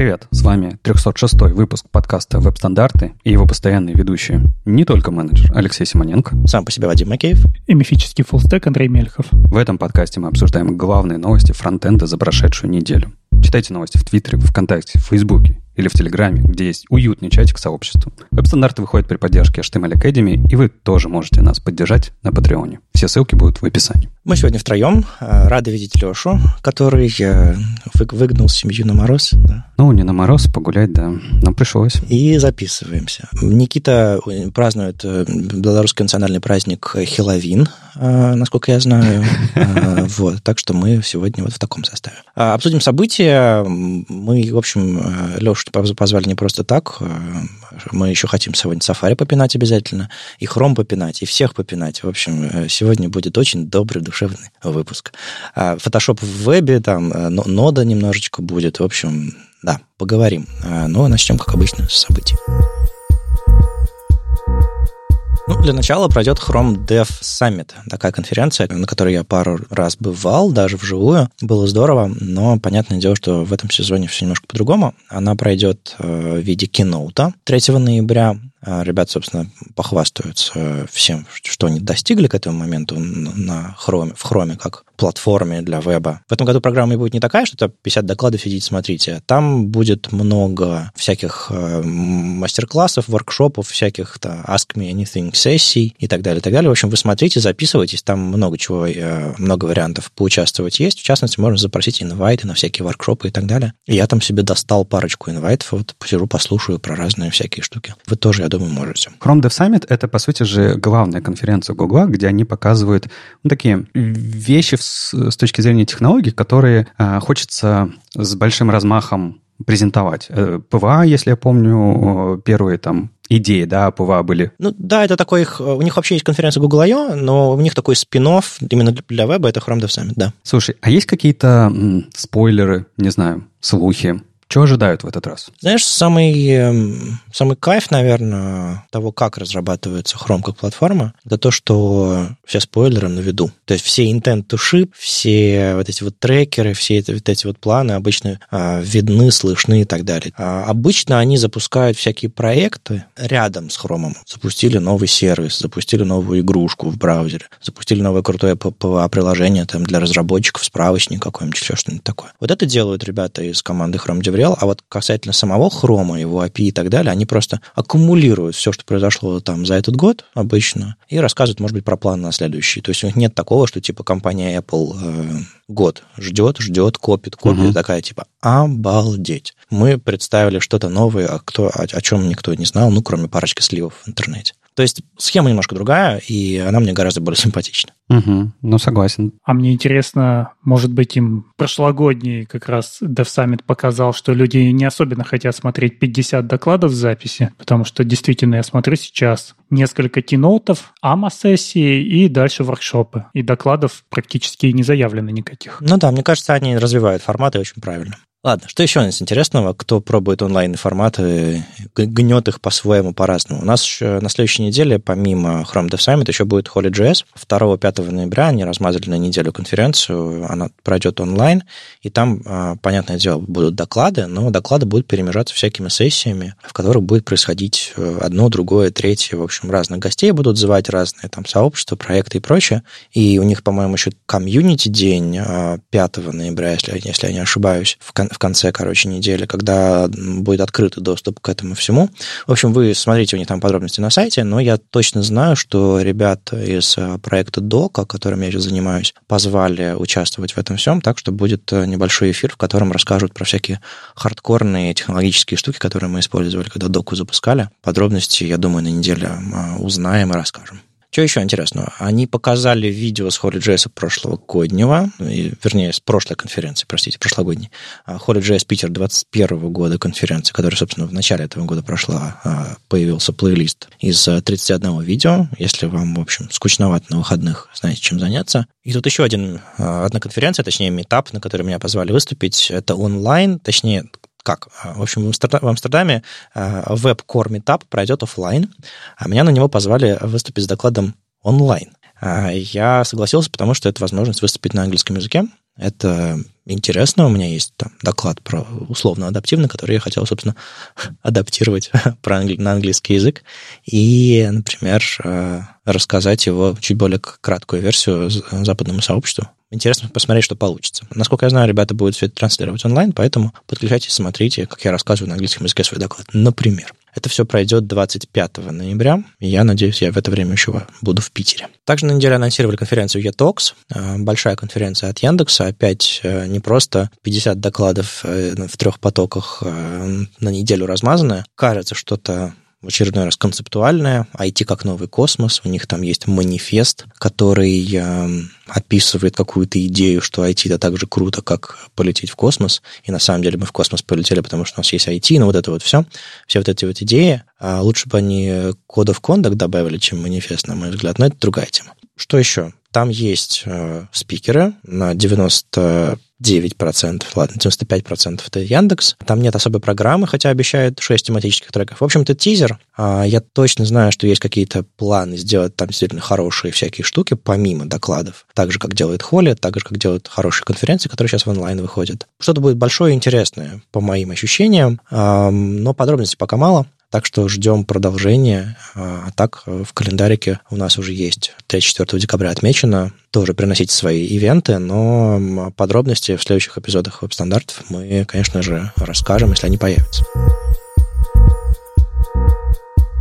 Привет, с вами 306 выпуск подкаста «Веб-стандарты» и его постоянные ведущие. Не только менеджер Алексей Симоненко. Сам по себе Вадим Макеев. И мифический фуллстек Андрей Мельхов. В этом подкасте мы обсуждаем главные новости фронтенда за прошедшую неделю. Читайте новости в Твиттере, ВКонтакте, в Фейсбуке или в Телеграме, где есть уютный чатик сообщества. Веб-стандарты выходят при поддержке HTML Academy, и вы тоже можете нас поддержать на Патреоне. Все ссылки будут в описании. Мы сегодня втроем. Э, рады видеть Лешу, который э, выгнал семью на мороз. Да. Ну, не на мороз, погулять, да, но пришлось. И записываемся. Никита празднует э, белорусский национальный праздник Хеловин, насколько я знаю. Вот, так что мы сегодня вот в таком составе. Обсудим события. Мы, в общем, Лешу позвали не просто так. Мы еще хотим сегодня Safari попинать обязательно, и Chrome попинать, и всех попинать. В общем, сегодня будет очень добрый, душевный выпуск. Photoshop в вебе, там, нода немножечко будет. В общем, да, поговорим. Но начнем, как обычно, с событий. Ну, для начала пройдет Chrome Dev Summit, такая конференция, на которой я пару раз бывал, даже вживую. Было здорово, но понятное дело, что в этом сезоне все немножко по-другому. Она пройдет э, в виде киноута 3 ноября. А, ребят, собственно, похвастаются всем, что они достигли к этому моменту на Chrome, в Chrome как платформе для веба. В этом году программа будет не такая, что это 50 докладов сидите, смотрите. Там будет много всяких э, мастер-классов, воркшопов, всяких то, Ask Me Anything сессий и так далее, и так далее. В общем, вы смотрите, записывайтесь, там много чего, э, много вариантов поучаствовать есть. В частности, можно запросить инвайты на всякие воркшопы и так далее. И я там себе достал парочку инвайтов, вот посижу, послушаю про разные всякие штуки. Вы тоже, я думаю, можете. Chrome Dev Summit — это, по сути же, главная конференция Google, где они показывают ну, такие вещи с, с точки зрения технологий, которые э, хочется с большим размахом презентовать. Э, PWA, если я помню, первые там идеи, да, PWA были. Ну да, это такой их... У них вообще есть конференция Google I.O., но у них такой спин именно для веба, это Chrome Dev Summit, да. Слушай, а есть какие-то спойлеры, не знаю, слухи чего ожидают в этот раз? Знаешь, самый, эм, самый кайф, наверное, того, как разрабатывается Chrome как платформа, это то, что все спойлеры на виду. То есть все intent to ship, все вот эти вот трекеры, все эти, вот эти вот планы обычно а, видны, слышны и так далее. А, обычно они запускают всякие проекты рядом с Chrome. Запустили новый сервис, запустили новую игрушку в браузере, запустили новое крутое приложение там, для разработчиков, справочник какой-нибудь, еще что-нибудь такое. Вот это делают ребята из команды Chrome DevRel Unreal, а вот касательно самого хрома, его API и так далее, они просто аккумулируют все, что произошло там за этот год обычно, и рассказывают, может быть, про план на следующий. То есть у них нет такого, что типа компания Apple э, год ждет, ждет, копит, копит, угу. такая типа обалдеть. Мы представили что-то новое, а кто, о, о чем никто не знал, ну, кроме парочки сливов в интернете. То есть схема немножко другая, и она мне гораздо более симпатична. Угу, ну, согласен. А мне интересно, может быть, им прошлогодний как раз Dev Summit показал, что люди не особенно хотят смотреть 50 докладов в записи, потому что действительно я смотрю сейчас несколько киноутов, АМА-сессии и дальше воркшопы. И докладов практически не заявлено никаких. Ну да, мне кажется, они развивают форматы очень правильно. Ладно, что еще у нас интересного? Кто пробует онлайн-форматы, гнет их по-своему, по-разному. У нас еще на следующей неделе, помимо Chrome Dev Summit, еще будет Holy.js. 2-5 ноября они размазали на неделю конференцию, она пройдет онлайн, и там, а, понятное дело, будут доклады, но доклады будут перемежаться всякими сессиями, в которых будет происходить э, одно, другое, третье, в общем, разных гостей будут звать, разные там сообщества, проекты и прочее. И у них, по-моему, еще комьюнити-день 5 а, ноября, если, если я не ошибаюсь, в в конце, короче, недели, когда будет открытый доступ к этому всему. В общем, вы смотрите у них там подробности на сайте, но я точно знаю, что ребят из э, проекта Дока, которым я сейчас занимаюсь, позвали участвовать в этом всем, так что будет э, небольшой эфир, в котором расскажут про всякие хардкорные технологические штуки, которые мы использовали, когда Доку запускали. Подробности, я думаю, на неделе э, узнаем и расскажем. Что еще интересного? Они показали видео с HolyJS прошлогоднего, вернее, с прошлой конференции, простите, прошлогодней. HolyJS Питер 21 года конференции, которая, собственно, в начале этого года прошла, а, появился плейлист из 31 видео. Если вам, в общем, скучновато на выходных, знаете, чем заняться. И тут еще один, а, одна конференция, точнее, метап, на который меня позвали выступить. Это онлайн, точнее, как? А, в общем, в Амстердаме Web Core Meetup пройдет офлайн, а меня на него позвали выступить с докладом онлайн. А, я согласился, потому что это возможность выступить на английском языке. Это интересно. У меня есть там доклад про условно-адаптивный, который я хотел, собственно, адаптировать на английский язык. И, например, э, рассказать его чуть более краткую версию западному сообществу. Интересно посмотреть, что получится. Насколько я знаю, ребята будут все это транслировать онлайн, поэтому подключайтесь, смотрите, как я рассказываю на английском языке свой доклад. Например. Это все пройдет 25 ноября, и я надеюсь, я в это время еще буду в Питере. Также на неделе анонсировали конференцию eTalks, э, большая конференция от Яндекса, опять э, не просто 50 докладов э, в трех потоках на неделю размазанная. Кажется, что-то в очередной раз концептуальная, IT как новый космос, у них там есть манифест, который э, описывает какую-то идею, что IT это так же круто, как полететь в космос, и на самом деле мы в космос полетели, потому что у нас есть IT, но вот это вот все, все вот эти вот идеи, а лучше бы они кодов кондак добавили, чем манифест, на мой взгляд, но это другая тема. Что еще? Там есть э, спикеры на 90 9%, ладно, 95% это Яндекс. Там нет особой программы, хотя обещают 6 тематических треков. В общем, это тизер. А, я точно знаю, что есть какие-то планы сделать там действительно хорошие всякие штуки, помимо докладов. Так же, как делает Холли, так же, как делают хорошие конференции, которые сейчас в онлайн выходят. Что-то будет большое и интересное, по моим ощущениям, но подробностей пока мало. Так что ждем продолжения. А так в календарике у нас уже есть 3-4 декабря отмечено. Тоже приносите свои ивенты, но подробности в следующих эпизодах веб-стандартов мы, конечно же, расскажем, если они появятся.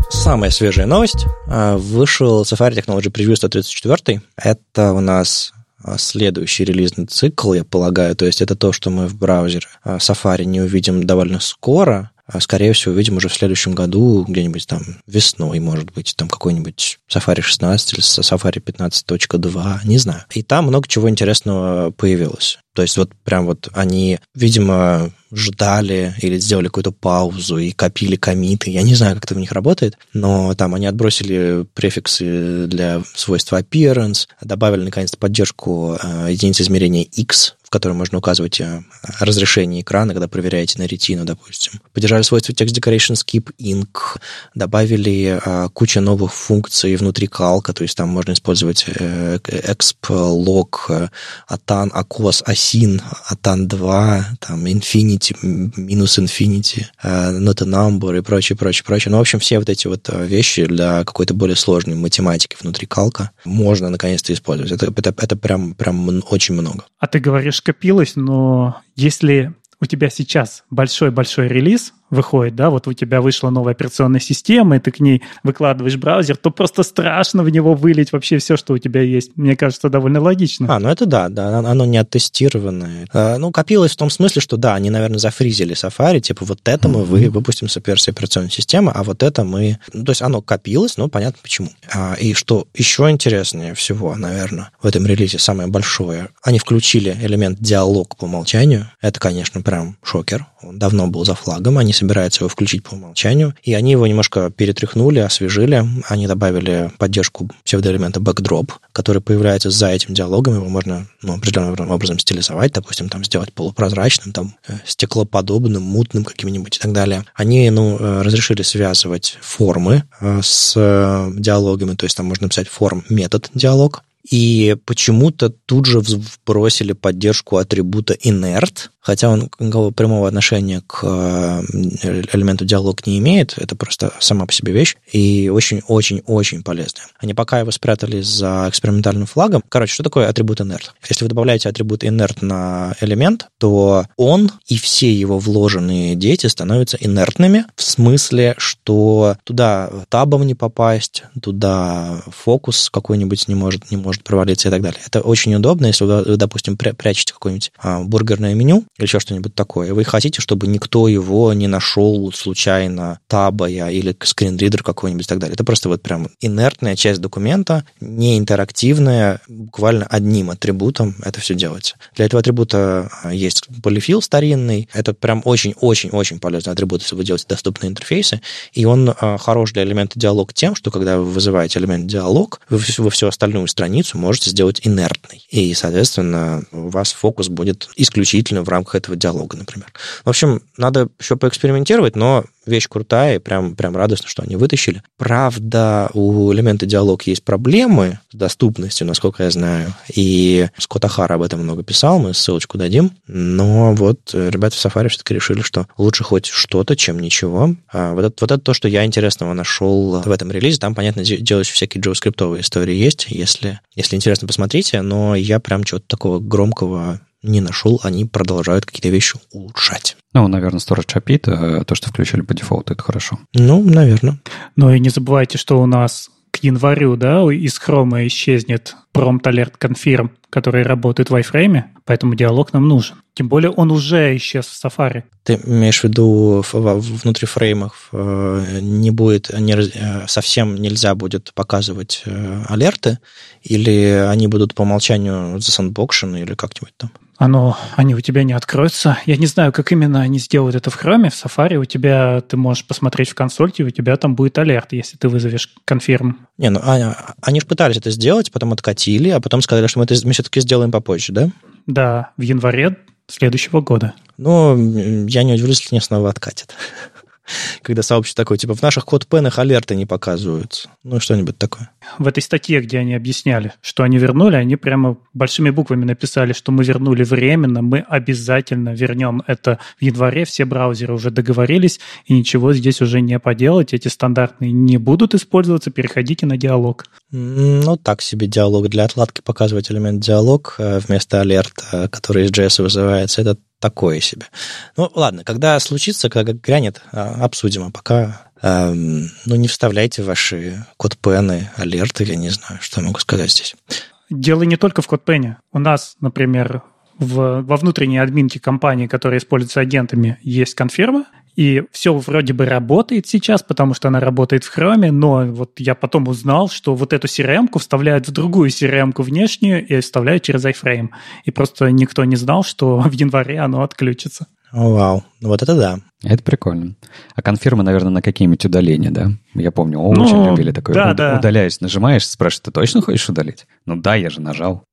Самая свежая новость. А, вышел Safari Technology Preview 134. Это у нас а, следующий релизный цикл, я полагаю. То есть это то, что мы в браузере а, Safari не увидим довольно скоро. А, скорее всего, увидим уже в следующем году, где-нибудь там весной, может быть, там какой-нибудь Safari 16 или Safari 15.2, не знаю. И там много чего интересного появилось. То есть вот прям вот они, видимо, ждали или сделали какую-то паузу и копили комиты. Я не знаю, как это у них работает, но там они отбросили префиксы для свойства appearance, добавили наконец-то поддержку э, единицы измерения X в котором можно указывать э, разрешение экрана, когда проверяете на ретину, допустим. Поддержали свойства Text Decoration Skip Ink, добавили а, кучу новых функций внутри калка, то есть там можно использовать э, exp, log, atan, acos, asin, atan 2, там infinity, минус infinity, not a number и прочее, прочее, прочее. Ну, в общем, все вот эти вот вещи для какой-то более сложной математики внутри калка можно наконец-то использовать. Это, это, это прям, прям очень много. А ты говоришь, скопилось, но если у тебя сейчас большой-большой релиз, выходит, да, вот у тебя вышла новая операционная система, и ты к ней выкладываешь браузер, то просто страшно в него вылить вообще все, что у тебя есть. Мне кажется, довольно логично. А, ну это да, да, оно не оттестированное. А, ну, копилось в том смысле, что да, они, наверное, зафризили Safari, типа вот это мы вы выпустим с операционной системы, а вот это мы... Ну, то есть оно копилось, но понятно почему. А, и что еще интереснее всего, наверное, в этом релизе самое большое, они включили элемент диалог по умолчанию. Это, конечно, прям шокер. Он давно был за флагом, они собираются его включить по умолчанию, и они его немножко перетряхнули, освежили, они добавили поддержку псевдоэлемента backdrop, который появляется за этим диалогом, его можно ну, определенным образом стилизовать, допустим, там сделать полупрозрачным, там, э, стеклоподобным, мутным каким-нибудь и так далее. Они, ну, э, разрешили связывать формы э, с диалогами, то есть там можно написать форм метод диалог, и почему-то тут же вбросили поддержку атрибута inert, хотя он прямого отношения к э, элементу диалог не имеет, это просто сама по себе вещь, и очень-очень-очень полезная. Они пока его спрятали за экспериментальным флагом. Короче, что такое атрибут inert? Если вы добавляете атрибут inert на элемент, то он и все его вложенные дети становятся инертными, в смысле, что туда табом не попасть, туда фокус какой-нибудь не может, не может провалиться и так далее. Это очень удобно, если вы, допустим, прячете какое-нибудь а, бургерное меню, или еще что-нибудь такое. Вы хотите, чтобы никто его не нашел случайно табая или скринридер какой-нибудь и так далее. Это просто вот прям инертная часть документа, не интерактивная, буквально одним атрибутом это все делается. Для этого атрибута а, есть полифил старинный. Это прям очень-очень-очень полезный атрибут, если вы делаете доступные интерфейсы. И он а, хорош для элемента диалог тем, что когда вы вызываете элемент диалог, вы, вы всю остальную страницу можете сделать инертной. И, соответственно, у вас фокус будет исключительно в рамках этого диалога, например. В общем, надо еще поэкспериментировать, но вещь крутая, и прям, прям радостно, что они вытащили. Правда, у элемента диалог есть проблемы с доступностью, насколько я знаю, и Скотт Ахара об этом много писал, мы ссылочку дадим, но вот ребята в Safari все-таки решили, что лучше хоть что-то, чем ничего. А вот, это, вот это то, что я интересного нашел в этом релизе, там, понятно, делать всякие JavaScript истории есть, если, если интересно, посмотрите, но я прям чего-то такого громкого не нашел, они продолжают какие-то вещи улучшать. Ну, наверное, Storage API, э, то, что включили по дефолту, это хорошо. Ну, наверное. Ну и не забывайте, что у нас к январю, да, из Chrome исчезнет Prompt Alert Confirm, который работает в iFrame, поэтому диалог нам нужен. Тем более он уже исчез в Safari. Ты имеешь в виду внутри фреймов э, не будет, не, э, совсем нельзя будет показывать алерты, или они будут по умолчанию засандбокшены, или как-нибудь там? Оно, они у тебя не откроются. Я не знаю, как именно они сделают это в Chrome, в Safari у тебя, ты можешь посмотреть в консольте, у тебя там будет алерт, если ты вызовешь конфирм. Не, ну они, они же пытались это сделать, потом откатили, а потом сказали, что мы это мы все-таки сделаем попозже, да? Да, в январе следующего года. Ну, я не удивлюсь, если они снова откатят когда сообщество такое, типа, в наших код-пенах алерты не показываются. Ну, что-нибудь такое. В этой статье, где они объясняли, что они вернули, они прямо большими буквами написали, что мы вернули временно, мы обязательно вернем это в январе, все браузеры уже договорились, и ничего здесь уже не поделать, эти стандартные не будут использоваться, переходите на диалог. Ну, так себе диалог. Для отладки показывать элемент диалог э, вместо алерта, который из JS вызывается, это такое себе. Ну, ладно, когда случится, когда грянет, а, обсудим, а пока эм, ну, не вставляйте ваши код-пены, алерты, я не знаю, что я могу сказать здесь. Дело не только в код-пене. У нас, например, в, во внутренней админке компании, которая используется агентами, есть конфирма, и все вроде бы работает сейчас, потому что она работает в Chrome, но вот я потом узнал, что вот эту CRM-ку вставляют в другую CRM-ку внешнюю и вставляют через iFrame. И просто никто не знал, что в январе оно отключится. О, вау, ну вот это да. Это прикольно. А конфирмы, наверное, на какие-нибудь удаления, да? Я помню, очень ну, любили такое. Да, да. Удаляюсь, нажимаешь, спрашиваешь, ты точно хочешь удалить? Ну да, я же нажал.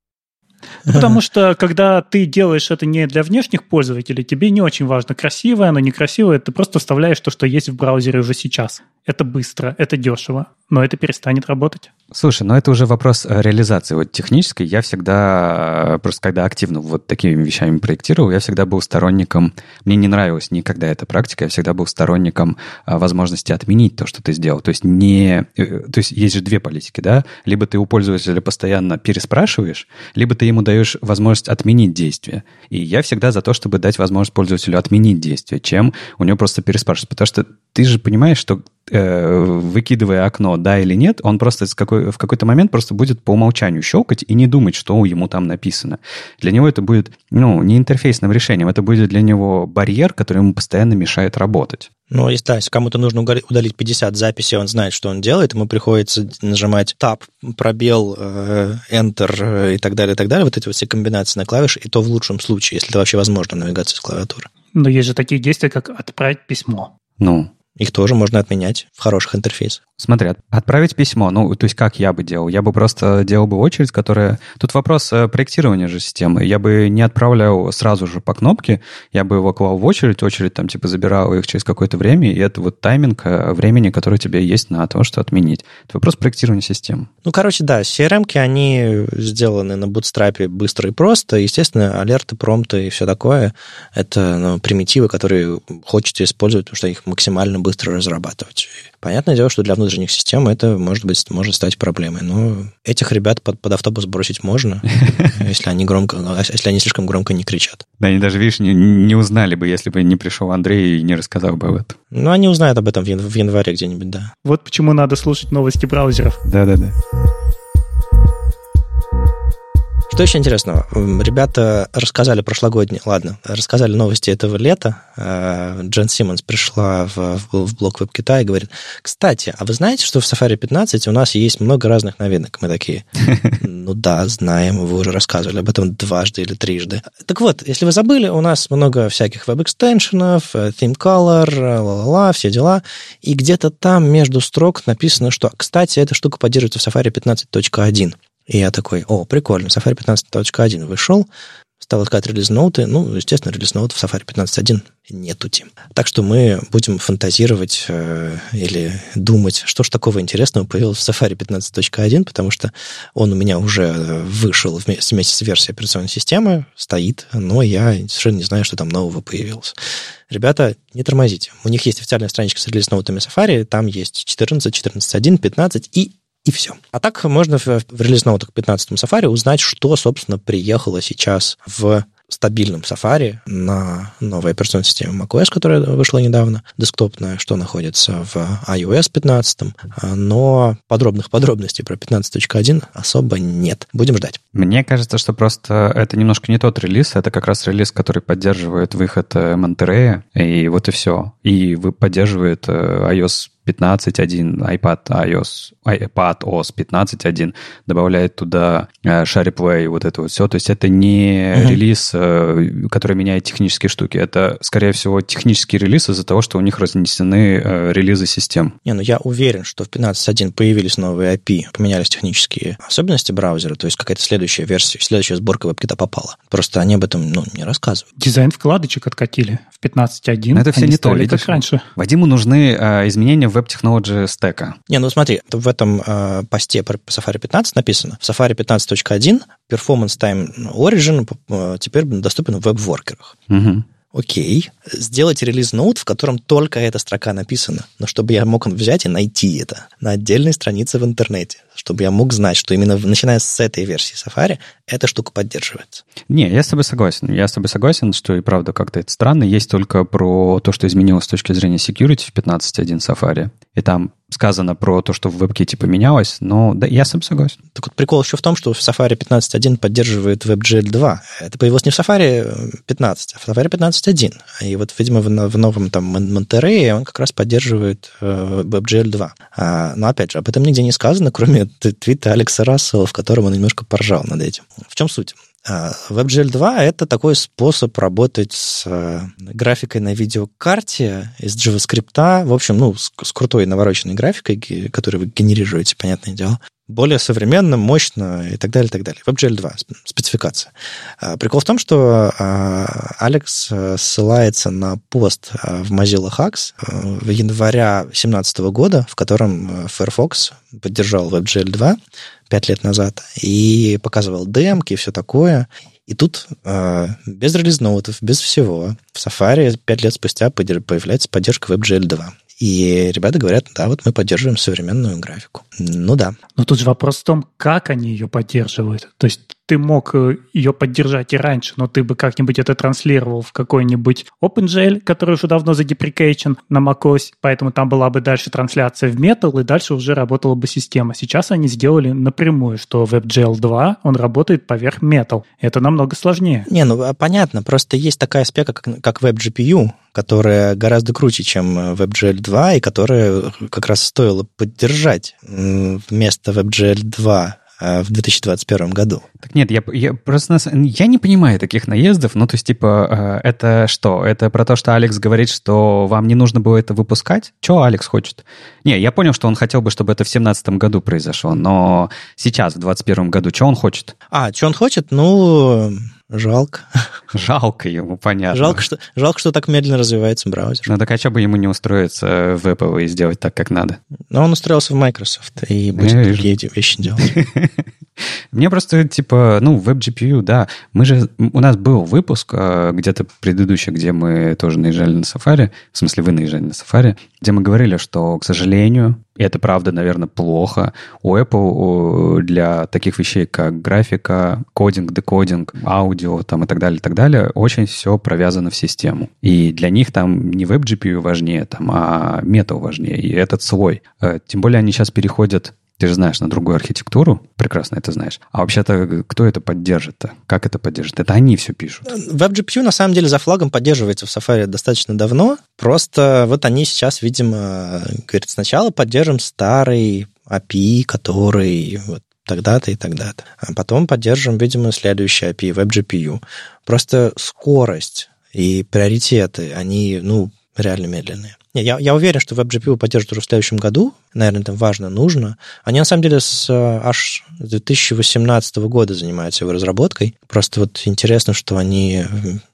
Потому что, когда ты делаешь это не для внешних пользователей, тебе не очень важно, красивое оно, некрасивое, ты просто вставляешь то, что есть в браузере уже сейчас. Это быстро, это дешево, но это перестанет работать. Слушай, но это уже вопрос э, реализации. Вот технической я всегда, э, просто когда активно вот такими вещами проектировал, я всегда был сторонником, мне не нравилась никогда эта практика, я всегда был сторонником э, возможности отменить то, что ты сделал. То есть не... То есть есть же две политики, да? Либо ты у пользователя постоянно переспрашиваешь, либо ты ему даешь возможность отменить действие. И я всегда за то, чтобы дать возможность пользователю отменить действие, чем у него просто переспрашивать. Потому что ты же понимаешь, что выкидывая окно «да» или «нет», он просто с какой, в какой-то момент просто будет по умолчанию щелкать и не думать, что ему там написано. Для него это будет, ну, не интерфейсным решением, это будет для него барьер, который ему постоянно мешает работать. Ну, если, да, если кому-то нужно удалить 50 записей, он знает, что он делает, ему приходится нажимать Tab, пробел, э, Enter э, и так далее, и так далее, вот эти вот все комбинации на клавиши, и то в лучшем случае, если это вообще возможно, навигация с клавиатуры. Но есть же такие действия, как отправить письмо. Ну, их тоже можно отменять в хороших интерфейсах. Смотри, отправить письмо, ну, то есть как я бы делал? Я бы просто делал бы очередь, которая... Тут вопрос э, проектирования же системы. Я бы не отправлял сразу же по кнопке, я бы его клал в очередь, очередь там типа забирал их через какое-то время, и это вот тайминг э, времени, который у тебя есть на то, что отменить. Это вопрос проектирования системы. Ну, короче, да, CRM-ки, они сделаны на бутстрапе быстро и просто. Естественно, алерты, промпты и все такое — это ну, примитивы, которые хочется использовать, потому что их максимально быстро разрабатывать. Понятное дело, что для внутренних систем это может быть может стать проблемой. Но этих ребят под, под автобус бросить можно, если они громко, а если они слишком громко не кричат. Да, они даже, видишь, не, не узнали бы, если бы не пришел Андрей и не рассказал бы об этом. Ну, они узнают об этом в, в январе где-нибудь, да. Вот почему надо слушать новости браузеров. Да-да-да. Что еще интересного? Ребята рассказали прошлогодние, ладно, рассказали новости этого лета. Э, Джен Симмонс пришла в, в блог Веб Китая и говорит, кстати, а вы знаете, что в Safari 15 у нас есть много разных новинок? Мы такие, ну да, знаем, вы уже рассказывали об этом дважды или трижды. Так вот, если вы забыли, у нас много всяких веб-экстеншенов, э, theme color, ла-ла-ла, все дела. И где-то там между строк написано, что, кстати, эта штука поддерживается в Safari 15.1. И я такой, о, прикольно, Safari 15.1 вышел, стал искать релиз-ноуты. Ну, естественно, релиз-ноут в Safari 15.1 нету тем. Так что мы будем фантазировать э, или думать, что ж такого интересного появилось в Safari 15.1, потому что он у меня уже вышел вместе, вместе с версией операционной системы, стоит, но я совершенно не знаю, что там нового появилось. Ребята, не тормозите. У них есть официальная страничка с релиз-ноутами Safari, там есть 14, 14.1, 15 и и все. А так можно в, в релиз-ноутах 15 Safari узнать, что, собственно, приехало сейчас в стабильном Safari на новой операционной системе macOS, которая вышла недавно, десктопная, что находится в iOS 15, но подробных подробностей про 15.1 особо нет. Будем ждать. Мне кажется, что просто это немножко не тот релиз, это как раз релиз, который поддерживает выход Monterey, и вот и все. И поддерживает э, iOS 15.1, iPad iOS, iPad OS 15.1, добавляет туда э, SharePlay, вот это вот все. То есть это не uh-huh. релиз, э, который меняет технические штуки. Это, скорее всего, технический релиз из-за того, что у них разнесены э, релизы систем. Не, ну я уверен, что в 15.1 появились новые API, поменялись технические особенности браузера, то есть какая-то следующая версия, следующая сборка WebKit попала. Просто они об этом ну, не рассказывают. Дизайн вкладочек откатили в 15.1. Это все не то, видишь? как раньше. Вадиму нужны э, изменения в Technology стека. Не, ну смотри, в этом э, посте про Safari 15 написано, в Safari 15.1 Performance Time Origin э, теперь доступен в веб-воркерах. Угу. Окей, сделать релиз-ноут, в котором только эта строка написана, но чтобы я мог взять и найти это на отдельной странице в интернете, чтобы я мог знать, что именно начиная с этой версии Safari эта штука поддерживается. Не, я с тобой согласен. Я с тобой согласен, что и правда как-то это странно. Есть только про то, что изменилось с точки зрения security в 15.1 Safari. И там сказано про то, что в WebKit поменялось, но да, я сам согласен. Так вот, прикол еще в том, что в Safari 15.1 поддерживает WebGL 2. Это появилось не в Safari 15, а в Safari 15.1. И вот, видимо, в, в новом там Monterey он как раз поддерживает э, WebGL 2. А, но, опять же, об этом нигде не сказано, кроме твита Алекса Рассела, в котором он немножко поржал над этим. В чем суть? А, WebGL 2 — это такой способ работать с э, графикой на видеокарте из JavaScript, в общем, ну, с, с крутой навороченной графикой, которую вы генерируете, понятное дело, более современно, мощно и так далее, и так далее. WebGL 2 спецификация. А, прикол в том, что а, Алекс э, ссылается на пост в Mozilla Hacks э, в января 2017 года, в котором Firefox поддержал WebGL 2, пять лет назад, и показывал демки и все такое. И тут э, без релиз-ноутов, без всего, в Safari пять лет спустя появляется поддержка WebGL 2. И ребята говорят, да, вот мы поддерживаем современную графику. Ну да. Но тут же вопрос в том, как они ее поддерживают. То есть ты мог э, ее поддержать и раньше, но ты бы как-нибудь это транслировал в какой-нибудь OpenGL, который уже давно задеприкейчен на macOS, поэтому там была бы дальше трансляция в Metal, и дальше уже работала бы система. Сейчас они сделали напрямую, что WebGL 2, он работает поверх Metal. Это намного сложнее. Не, ну а понятно, просто есть такая спека, как, как WebGPU, которая гораздо круче, чем WebGL 2, и которая как раз стоило поддержать вместо WebGL 2 Э, в 2021 году. Так нет, я, я просто я не понимаю таких наездов. Ну, то есть, типа, э, это что? Это про то, что Алекс говорит, что вам не нужно было это выпускать? Что Алекс хочет? Не, я понял, что он хотел бы, чтобы это в 2017 году произошло, но сейчас, в 2021 году, что он хочет? А, что он хочет? Ну, Жалко. Жалко ему, понятно. Жалко, что, жалко, что так медленно развивается браузер. Ну так а что бы ему не устроиться в Apple и сделать так, как надо? Но он устроился в Microsoft и будет Я другие вещи делать. Мне просто, типа, ну, WebGPU, да. Мы же, у нас был выпуск э, где-то предыдущий, где мы тоже наезжали на Safari, в смысле, вы наезжали на Safari, где мы говорили, что, к сожалению, и это правда, наверное, плохо. У Apple для таких вещей, как графика, кодинг, декодинг, аудио там, и так далее, и так далее, очень все провязано в систему. И для них там не веб-GPU важнее, там, а метал важнее, и этот слой. Э, тем более они сейчас переходят ты же знаешь на другую архитектуру, прекрасно это знаешь. А вообще-то кто это поддержит-то? Как это поддержит? Это они все пишут. WebGPU на самом деле за флагом поддерживается в Safari достаточно давно. Просто вот они сейчас, видимо, говорят, сначала поддержим старый API, который вот тогда-то и тогда-то. А потом поддержим, видимо, следующий API, WebGPU. Просто скорость и приоритеты, они, ну, реально медленные. Не, я, я уверен, что WebGPU поддержат уже в следующем году. Наверное, это важно, нужно. Они, на самом деле, с аж с 2018 года занимаются его разработкой. Просто вот интересно, что они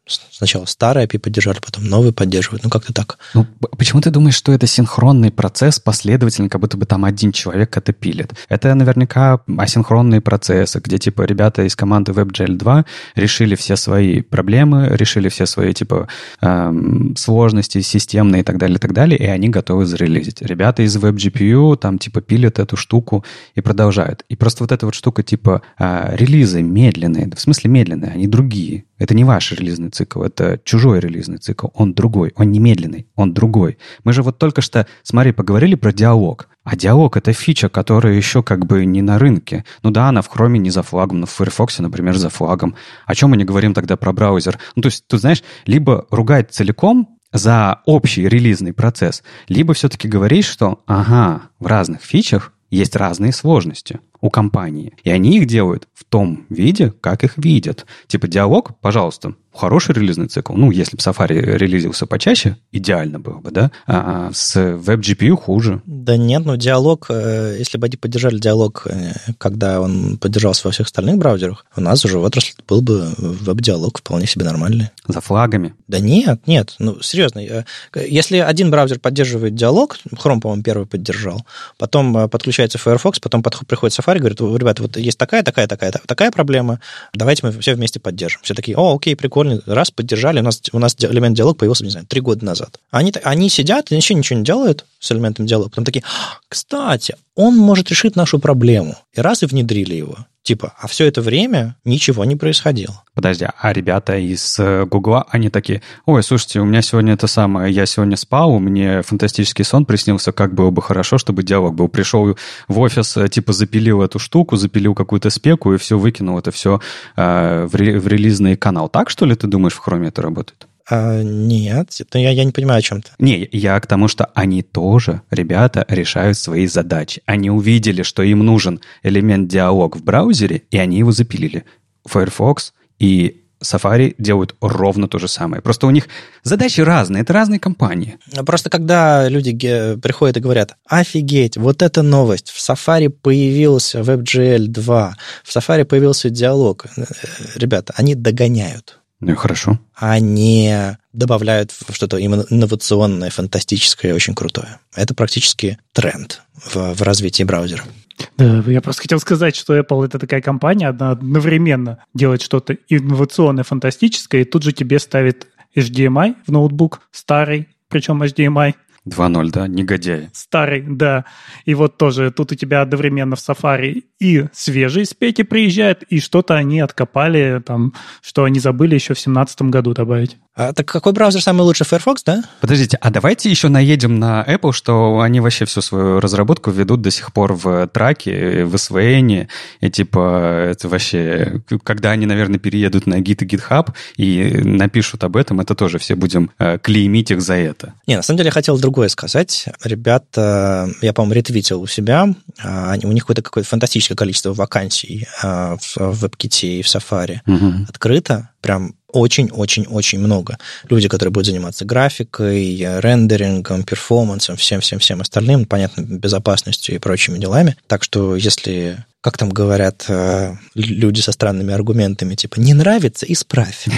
сначала старые API поддержали, потом новые поддерживают. Ну, как-то так. Ну, почему ты думаешь, что это синхронный процесс, последовательно, как будто бы там один человек это пилит? Это наверняка асинхронные процессы, где, типа, ребята из команды WebGL 2 решили все свои проблемы, решили все свои, типа, эм, сложности системные и так далее, и так далее, и они готовы зарелизить. Ребята из WebGPU там, типа, пилят эту штуку и продолжают. И просто вот эта вот штука, типа, э, релизы медленные, в смысле медленные, они другие. Это не ваш релизный цикл, это чужой релизный цикл. Он другой, он не медленный, он другой. Мы же вот только что с Марией поговорили про диалог. А диалог — это фича, которая еще как бы не на рынке. Ну да, она в Chrome не за флагом, но в Firefox, например, за флагом. О чем мы не говорим тогда про браузер? Ну то есть, ты знаешь, либо ругать целиком за общий релизный процесс, либо все-таки говорить, что ага, в разных фичах есть разные сложности у компании. И они их делают в том виде, как их видят. Типа диалог, пожалуйста, хороший релизный цикл. Ну, если бы Safari релизился почаще, идеально было бы, да? А, а с WebGPU хуже. Да нет, ну диалог, э, если бы они поддержали диалог, э, когда он поддержался во всех остальных браузерах, у нас уже в отрасли был бы веб-диалог вполне себе нормальный. За флагами? Да нет, нет, ну серьезно. Э, если один браузер поддерживает диалог, Chrome, по-моему, первый поддержал, потом подключается Firefox, потом приходит Safari, говорит, ребята, вот есть такая, такая, такая, такая проблема, давайте мы все вместе поддержим. Все такие, о, окей, прикольно. Раз поддержали, у нас, у нас элемент диалог появился, не знаю, три года назад. Они, они сидят и еще ничего не делают с элементом диалога. Потом такие, «А, кстати, он может решить нашу проблему. И раз и внедрили его. Типа, а все это время ничего не происходило. Подожди, а ребята из э, Гугла, они такие, ой, слушайте, у меня сегодня это самое, я сегодня спал, мне фантастический сон приснился, как было бы хорошо, чтобы диалог был. Пришел в офис, э, типа, запилил эту штуку, запилил какую-то спеку и все выкинул это все э, в, ре- в релизный канал. Так, что ли, ты думаешь, в Хроме это работает? А, нет, это я, я не понимаю, о чем ты. Не, я к тому, что они тоже, ребята, решают свои задачи. Они увидели, что им нужен элемент диалог в браузере, и они его запилили. Firefox и Safari делают ровно то же самое. Просто у них задачи разные, это разные компании. Просто когда люди приходят и говорят, офигеть, вот эта новость, в Safari появился WebGL 2, в Safari появился диалог. Э, ребята, они догоняют. Ну и хорошо. Они добавляют что-то инновационное, фантастическое, очень крутое. Это практически тренд в, в развитии браузера. Да, я просто хотел сказать, что Apple это такая компания, она одновременно делает что-то инновационное, фантастическое, и тут же тебе ставит HDMI в ноутбук, старый, причем HDMI, 2.0, да, негодяй. Старый, да. И вот тоже тут у тебя одновременно в Safari и свежие спеки приезжают, и что-то они откопали, там, что они забыли еще в 2017 году добавить. А, так какой браузер самый лучший? Firefox, да? Подождите, а давайте еще наедем на Apple, что они вообще всю свою разработку ведут до сих пор в траке, в SVN, и типа это вообще, когда они, наверное, переедут на Git и GitHub и напишут об этом, это тоже все будем э, клеймить их за это. Не, на самом деле я хотел другое сказать. Ребята, я, по-моему, ретвитил у себя, а, у них какое-то какое-то фантастическое количество вакансий а, в WebKit и в Safari угу. открыто, прям очень-очень-очень много. Люди, которые будут заниматься графикой, рендерингом, перформансом, всем-всем-всем остальным, понятно, безопасностью и прочими делами. Так что если как там говорят э, люди со странными аргументами, типа, не нравится, исправь.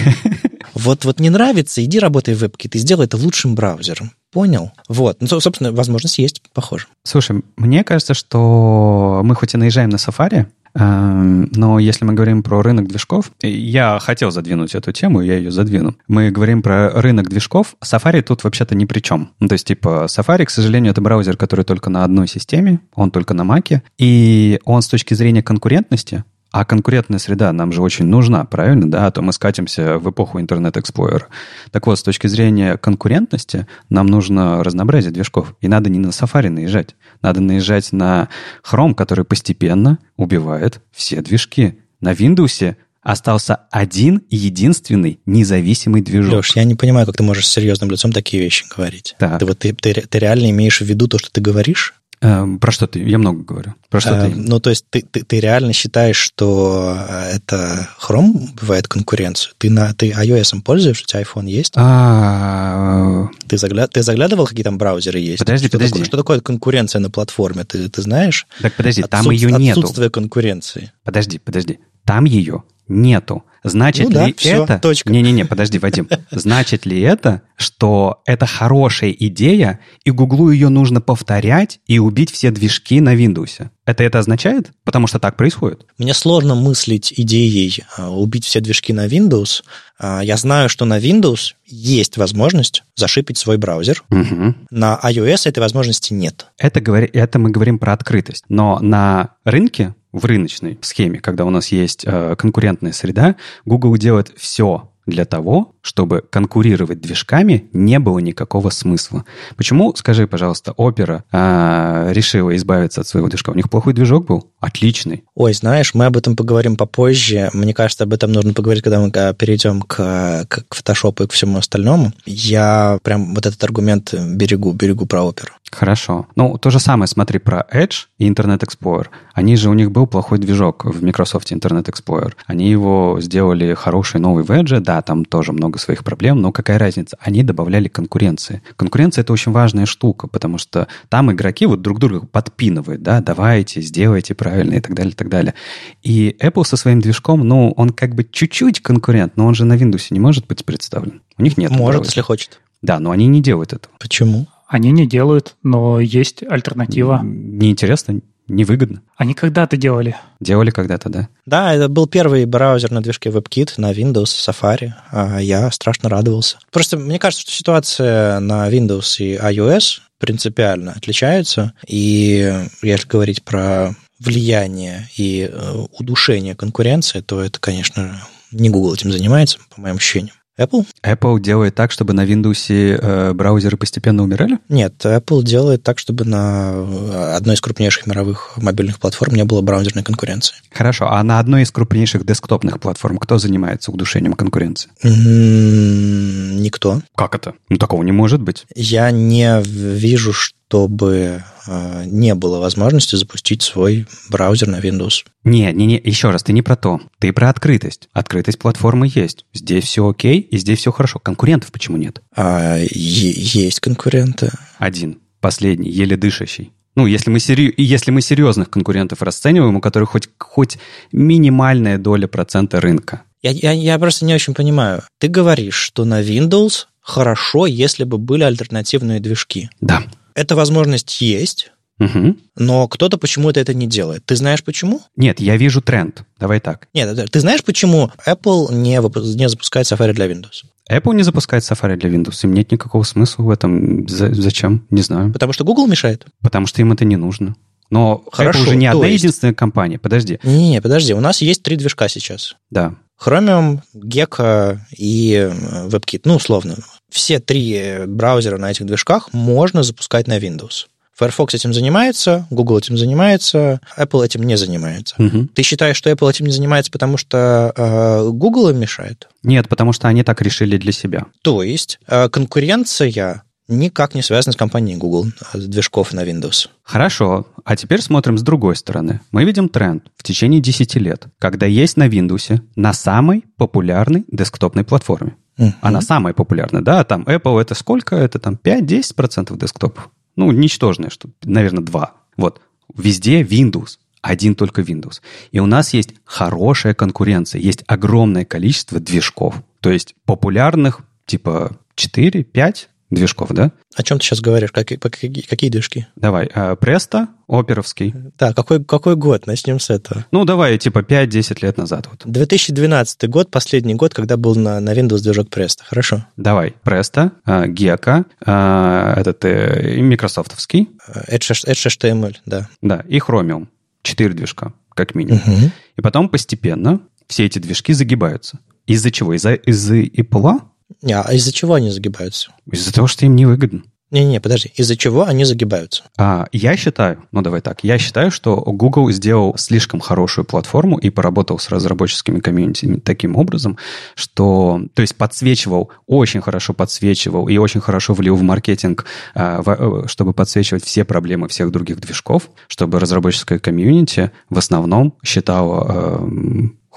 Вот, вот не нравится, иди работай в WebKit и сделай это лучшим браузером. Понял? Вот. Ну, собственно, возможность есть, похоже. Слушай, мне кажется, что мы хоть и наезжаем на Safari, Эм, но если мы говорим про рынок движков, я хотел задвинуть эту тему, я ее задвину. Мы говорим про рынок движков. Safari тут вообще-то ни при чем. Ну, то есть, типа, Safari, к сожалению, это браузер, который только на одной системе, он только на Mac, и он с точки зрения конкурентности, а конкурентная среда нам же очень нужна, правильно, да? А то мы скатимся в эпоху Explorer. Так вот, с точки зрения конкурентности, нам нужно разнообразие движков. И надо не на Safari наезжать. Надо наезжать на Chrome, который постепенно убивает все движки. На Windows остался один единственный независимый движок. Леш, я не понимаю, как ты можешь с серьезным лицом такие вещи говорить. Так. Ты, вот, ты, ты, ты реально имеешь в виду то, что ты говоришь? Э, про что ты? Я много говорю. Про что Э, ты? Ну, то есть ты, ты, ты реально считаешь, что э, это Chrome бывает конкуренцию? Ты, на, ты iOS пользуешься, у тебя iPhone есть? А, Ты, загля... ты заглядывал, какие там браузеры есть? Подожди, что подожди. Такое, что такое конкуренция на платформе? Ты, ты знаешь? так подожди, там Отсут- ее нету. Отсутствие конкуренции. Подожди, подожди. Там ее нету. Значит Ну да, ли всё, это... точка. Не-не-не, подожди, Вадим. Значит ли это, что это хорошая идея, и Гуглу ее нужно повторять и убить все движки на Windows? Это это означает? Потому что так происходит. Мне сложно мыслить идеей а, убить все движки на Windows. А, Я знаю, что на Windows есть возможность зашипить свой браузер. Мгм. На iOS этой возможности нет. Это, говори- это мы говорим про открытость. Но на рынке, в рыночной схеме, когда у нас есть э, конкурентная среда, Google делает все для того, чтобы конкурировать движками не было никакого смысла. Почему, скажи, пожалуйста, Opera э, решила избавиться от своего движка? У них плохой движок был? Отличный. Ой, знаешь, мы об этом поговорим попозже. Мне кажется, об этом нужно поговорить, когда мы а, перейдем к, к, к Photoshop и к всему остальному. Я прям вот этот аргумент берегу, берегу про оперу. Хорошо. Ну, то же самое смотри про Edge и Internet Explorer. Они же, у них был плохой движок в Microsoft Internet Explorer. Они его сделали хороший новый в Edge, да, там тоже много своих проблем, но какая разница? Они добавляли конкуренции. Конкуренция — это очень важная штука, потому что там игроки вот друг друга подпинывают, да, давайте, сделайте правильно и так далее, и так далее. И Apple со своим движком, ну, он как бы чуть-чуть конкурент, но он же на Windows не может быть представлен. У них нет. Может, если хочет. Да, но они не делают этого. Почему? Они не делают, но есть альтернатива. Неинтересно, невыгодно. Они когда-то делали. Делали когда-то, да. Да, это был первый браузер на движке WebKit на Windows, Safari. А Я страшно радовался. Просто мне кажется, что ситуация на Windows и iOS принципиально отличается. И если говорить про влияние и э, удушение конкуренции, то это, конечно, не Google этим занимается, по моим ощущениям. Apple? Apple делает так, чтобы на Windows э, браузеры постепенно умирали? Нет, Apple делает так, чтобы на э, одной из крупнейших мировых мобильных платформ не было браузерной конкуренции. Хорошо, а на одной из крупнейших десктопных платформ кто занимается удушением конкуренции? М, Никто. Как это? Ну, такого не может быть. Я не вижу, чтобы э, не было возможности запустить свой браузер на Windows. Не, не, не, еще раз, ты не про то. Ты про открытость. Открытость платформы есть. Здесь все окей, и здесь все хорошо. Конкурентов почему нет? А, есть конкуренты. Один, последний, еле дышащий. Ну, если мы, сери... если мы серьезных конкурентов расцениваем, у которых хоть, хоть минимальная доля процента рынка. Я, я, я просто не очень понимаю. Ты говоришь, что на Windows хорошо, если бы были альтернативные движки. Да. Эта возможность есть, Мгм. но кто-то почему-то это не делает. Ты знаешь почему? Нет, я вижу тренд. Давай так. Нет, ты знаешь, почему Apple не, не запускает Safari для Windows? Apple не запускает Safari для Windows. Им нет никакого смысла в этом. За- зачем? Не знаю. Потому что Google мешает? Потому что им это не нужно. Но Хорошо, Apple же не одна есть- единственная компания. Подожди. Не-не, подожди, у нас есть три движка сейчас. Да. Chromium, Gecko и э, WebKit, ну, условно. Все три э, браузера на этих движках можно запускать на Windows. Firefox этим занимается, Google этим занимается, Apple этим не занимается. Мгм. Ты считаешь, что Apple этим не занимается, потому что э, Google им мешает? Нет, потому что они так решили для себя. То есть э, конкуренция никак не связана с компанией Google э, движков на Windows. Хорошо, а теперь смотрим с другой стороны. Мы видим тренд в течение 10 лет, когда есть на Windows на самой популярной десктопной платформе. Она самая популярная, да, там Apple это сколько? Это там 5-10% десктопов. Ну, ничтожное, что, наверное, 2. Вот, везде Windows, один только Windows. И у нас есть хорошая конкуренция, есть огромное количество движков. То есть популярных типа 4-5 движков, да? О чем ты сейчас говоришь? Какие, какие, какие движки? Давай, Преста, оперовский. Да, какой, какой год? Начнем с этого. Ну, давай, типа 5-10 лет назад. Вот. 2012 год, последний год, когда был на, на Windows движок Presto. Хорошо. Давай, Преста, Гека, этот э, микрософтовский, Edge, Edge HTML, да. да, и Chromium. Четыре движка, как минимум. Мгм. И потом постепенно все эти движки загибаются. Из-за чего? Из-за из Apple? Не, а из-за чего они загибаются? Из-за того, что им невыгодно. Не-не, подожди. Из-за чего они загибаются? А, я считаю, ну давай так, я считаю, что Google сделал слишком хорошую платформу и поработал с разработческими комьюнити таким образом, что, то есть подсвечивал, очень хорошо подсвечивал и очень хорошо влил в маркетинг, а, э, чтобы подсвечивать все проблемы всех других движков, чтобы разработческое комьюнити в основном считало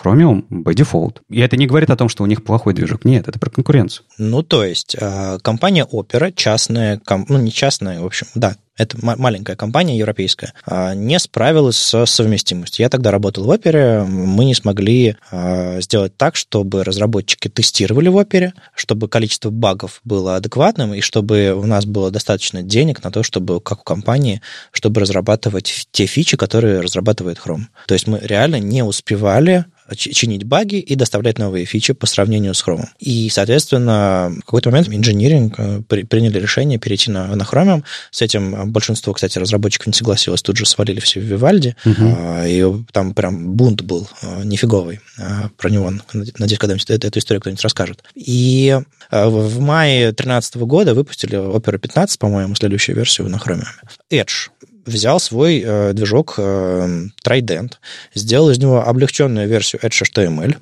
Chromium by default. И это не говорит о том, что у них плохой движок. Нет, это про конкуренцию. Ну, то есть, а, компания Opera, частная, ну, не частная, в общем, да, это маленькая компания европейская, а, не справилась с совместимостью. Я тогда работал в Опере, мы не смогли а, сделать так, чтобы разработчики тестировали в Опере, чтобы количество багов было адекватным, и чтобы у нас было достаточно денег на то, чтобы, как у компании, чтобы разрабатывать те фичи, которые разрабатывает Chrome. То есть мы реально не успевали чинить баги и доставлять новые фичи по сравнению с Chrome. И, соответственно, в какой-то момент инжиниринг э, приняли решение перейти на, на Chromium. С этим большинство, кстати, разработчиков не согласилось, тут же свалили все в Вивальди, uh-huh. и там прям бунт был э, нифиговый э, про него. Надеюсь, когда-нибудь эту, эту историю кто-нибудь расскажет. И в мае 2013 года выпустили Opera 15, по-моему, следующую версию на Chromium. Edge взял свой э, движок э, Trident, сделал из него облегченную версию Edge HTML,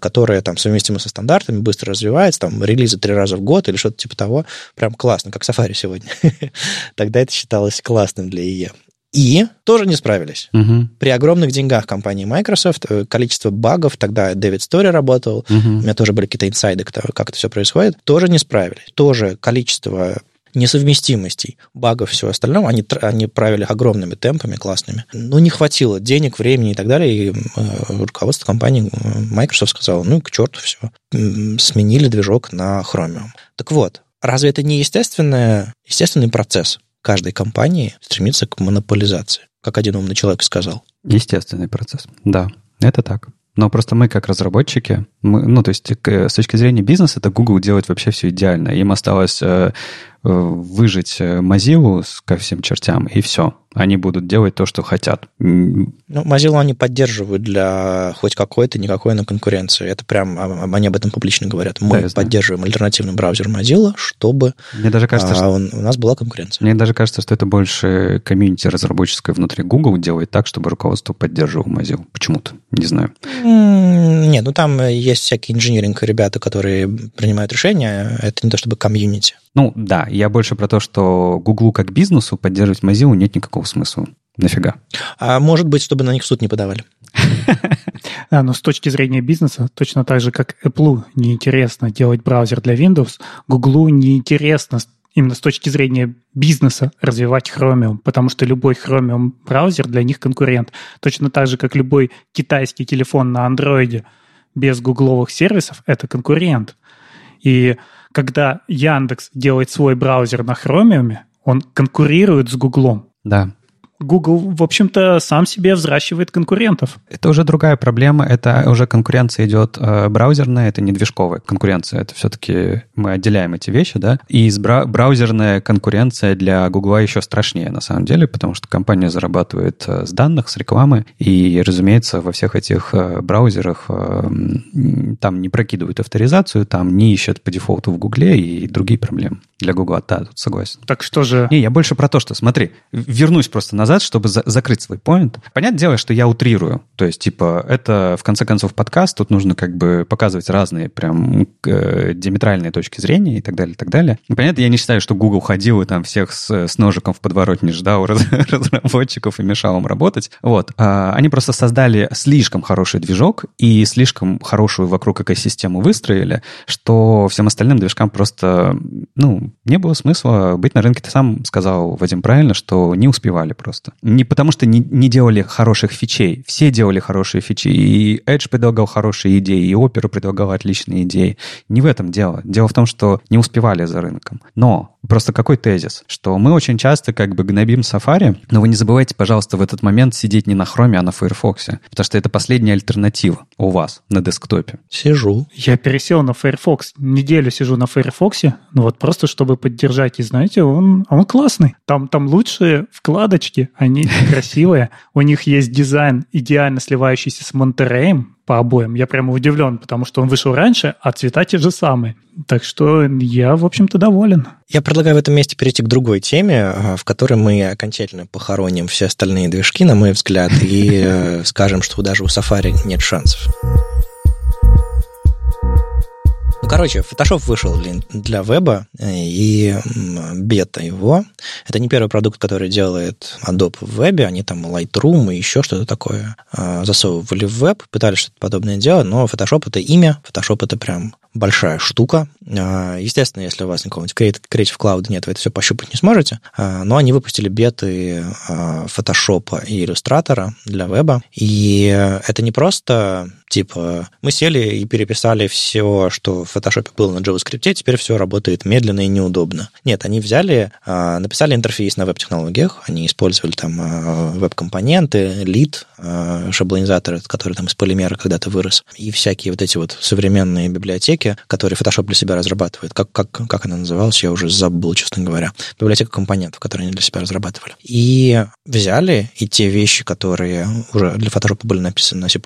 которая там совместима со стандартами, быстро развивается, там релизы три раза в год или что-то типа того. Прям классно, как Safari сегодня. Тогда это считалось классным для IE. И тоже не справились. Угу. При огромных деньгах компании Microsoft, э, количество багов, тогда Дэвид Стори работал, угу. у меня тоже были какие-то инсайды, как это все происходит, тоже не справились. Тоже количество несовместимостей, багов, всего остального, они, они правили огромными темпами классными. Но не хватило денег, времени и так далее, и э, руководство компании э, Microsoft сказало, ну, к черту все, сменили движок на Chromium. Так вот, разве это не естественное, естественный процесс каждой компании стремиться к монополизации, как один умный человек сказал? Естественный процесс, да, это так. Но просто мы, как разработчики, мы, ну, то есть с точки зрения бизнеса, это Google делает вообще все идеально. Им осталось э, Э, выжить э, Mozilla ко всем чертям, и все. Они будут делать то, что хотят. Ну, Mozilla они поддерживают для хоть какой-то, никакой на конкуренции. Это прям, а, а, они об этом публично говорят. Мы да, поддерживаем альтернативный браузер Mozilla, чтобы мне даже кажется, а, что... у нас была конкуренция. Мне даже кажется, что это больше комьюнити разработческое внутри Google делает так, чтобы руководство поддерживало Mozilla. Почему-то. Не знаю. Нет, ну там есть всякие инжиниринг ребята, которые принимают решения. Это не то чтобы комьюнити. Ну, да, я больше про то, что Гуглу как бизнесу поддерживать Mozilla нет никакого смысла. Нафига? А может быть, чтобы на них суд не подавали. Да, но с точки зрения бизнеса, точно так же, как Apple неинтересно делать браузер для Windows, Google неинтересно именно с точки зрения бизнеса развивать Chromium, потому что любой Chromium браузер для них конкурент. Точно так же, как любой китайский телефон на андроиде без гугловых сервисов — это конкурент. И когда Яндекс делает свой браузер на Chromium, он конкурирует с Гуглом. Да. Google, в общем-то, сам себе взращивает конкурентов. Это уже другая проблема. Это уже конкуренция идет э, браузерная, это не движковая конкуренция. Это все-таки мы отделяем эти вещи, да. И бра- браузерная конкуренция для Google еще страшнее, на самом деле, потому что компания зарабатывает э, с данных, с рекламы. И, разумеется, во всех этих э, браузерах э, там не прокидывают авторизацию, там не ищут по дефолту в Гугле и другие проблемы для Google. Да, тут согласен. Так что же... Не, я больше про то, что, смотри, вернусь просто на назад, чтобы за закрыть свой поинт. Понятное дело, что я утрирую. То есть, типа, это, в конце концов, подкаст, тут нужно как бы показывать разные прям э, диаметральные точки зрения и так далее, и так далее. И, понятно, я не считаю, что Google ходил и там всех с, с ножиком в подворотне ждал разработчиков и мешал им работать. Вот. А, они просто создали слишком хороший движок и слишком хорошую вокруг экосистему выстроили, что всем остальным движкам просто, ну, не было смысла быть на рынке. Ты сам сказал, Вадим, правильно, что не успевали просто просто. Не потому что не, не делали хороших фичей. Все делали хорошие фичи. И Edge предлагал хорошие идеи, и Opera предлагал отличные идеи. Не в этом дело. Дело в том, что не успевали за рынком. Но Просто какой тезис? Что мы очень часто как бы гнобим Safari, но вы не забывайте, пожалуйста, в этот момент сидеть не на Chrome, а на Firefox, потому что это последняя альтернатива у вас на десктопе. Сижу. Я пересел на Firefox. Неделю сижу на Firefox, ну вот просто чтобы поддержать. И знаете, он, он классный. Там, там лучшие вкладочки, они красивые. У них есть дизайн, идеально сливающийся с Монтереем, по обоим. Я прямо удивлен, потому что он вышел раньше, а цвета те же самые. Так что я, в общем-то, доволен. Я предлагаю в этом месте перейти к другой теме, а, в которой мы окончательно похороним все остальные движки, на мой взгляд, и э, скажем, что даже у Safari нет шансов. Ну, короче, Photoshop вышел для веба, э, и бета его. Это не первый продукт, который делает Adobe в вебе. Они там Lightroom и еще что-то такое а, засовывали в веб, пытались что-то подобное делать, но Photoshop — это имя, Photoshop — это прям большая штука. А, естественно, если у вас никакого-нибудь Creative Cloud нет, вы это все пощупать не сможете. А, но они выпустили беты Photoshop и иллюстратора для веба. И это не просто типа мы сели и переписали все, что в Photoshop было на JavaScript, теперь все работает медленно и неудобно. Нет, они взяли, а, написали интерфейс на веб-технологиях, они использовали там веб-компоненты, лид, шаблонизатор, который там из полимера когда-то вырос, и всякие вот эти вот современные библиотеки, библиотеки, которые Photoshop для себя разрабатывает. Как, как, как она называлась, я уже забыл, честно говоря. Библиотека компонентов, которые они для себя разрабатывали. И взяли и те вещи, которые уже для Photoshop были написаны на C++,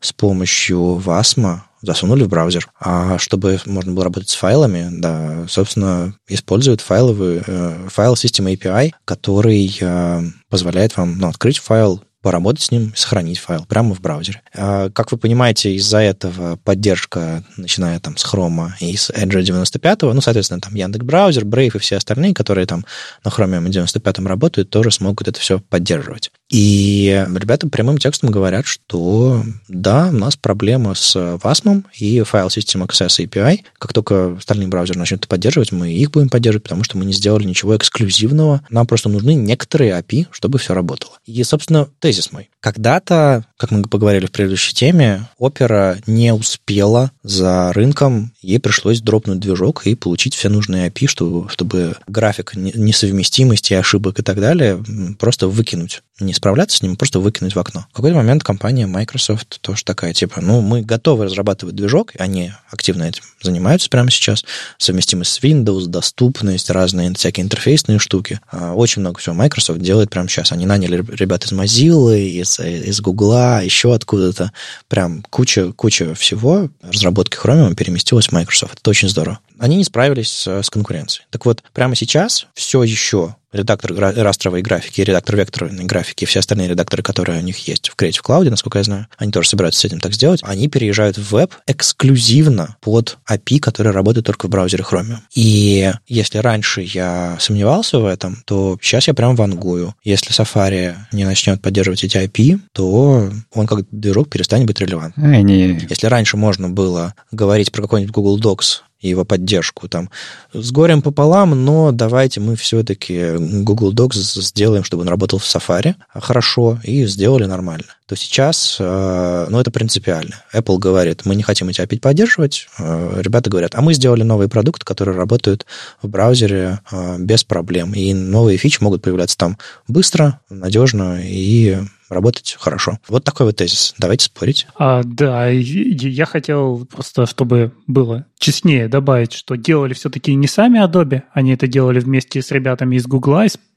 с помощью VASM засунули в браузер. А чтобы можно было работать с файлами, да, собственно, используют файловый, э, файл System API, который э, позволяет вам ну, открыть файл, поработать с ним, сохранить файл прямо в браузере. А, как вы понимаете, из-за этого поддержка, начиная там с Chrome и с Edge 95, ну, соответственно, там Яндекс браузер, Brave и все остальные, которые там на Chromium 95 работают, тоже смогут это все поддерживать. И ребята прямым текстом говорят, что да, у нас проблема с WASM и файл System Access API. Как только остальные браузеры начнут это поддерживать, мы их будем поддерживать, потому что мы не сделали ничего эксклюзивного. Нам просто нужны некоторые API, чтобы все работало. И, собственно, тезис мой. Когда-то, как мы поговорили в предыдущей теме, Opera не успела за рынком, ей пришлось дропнуть движок и получить все нужные API, чтобы, чтобы график несовместимости, ошибок и так далее просто выкинуть не справляться с ним, просто выкинуть в окно. В какой-то момент компания Microsoft тоже такая, типа, ну, мы готовы разрабатывать движок, они активно этим занимаются прямо сейчас, совместимость с Windows, доступность, разные всякие интерфейсные штуки. А, очень много всего Microsoft делает прямо сейчас. Они наняли ребят из Mozilla, из, из Google, еще откуда-то. Прям куча, куча всего разработки Chromium переместилась в Microsoft. Это очень здорово. Они не справились с конкуренцией. Так вот, прямо сейчас все еще редактор растровой графики, редактор векторной графики, все остальные редакторы, которые у них есть в Creative Cloud, насколько я знаю, они тоже собираются с этим так сделать, они переезжают в веб эксклюзивно под API, который работает только в браузере Chromium. И если раньше я сомневался в этом, то сейчас я прям вангую. Если Safari не начнет поддерживать эти API, то он как движок перестанет быть релевантным. Они... Если раньше можно было говорить про какой-нибудь Google Docs и его поддержку. Там, с горем пополам, но давайте мы все-таки Google Docs сделаем, чтобы он работал в Safari хорошо, и сделали нормально. То сейчас, э, ну, это принципиально. Apple говорит, мы не хотим эти API поддерживать. Э, ребята говорят, а мы сделали новый продукт, который работает в браузере э, без проблем. И новые фичи могут появляться там быстро, надежно и работать хорошо. Вот такой вот тезис. Давайте спорить. А, да, я хотел просто, чтобы было честнее добавить, что делали все-таки не сами Adobe, они это делали вместе с ребятами из Google,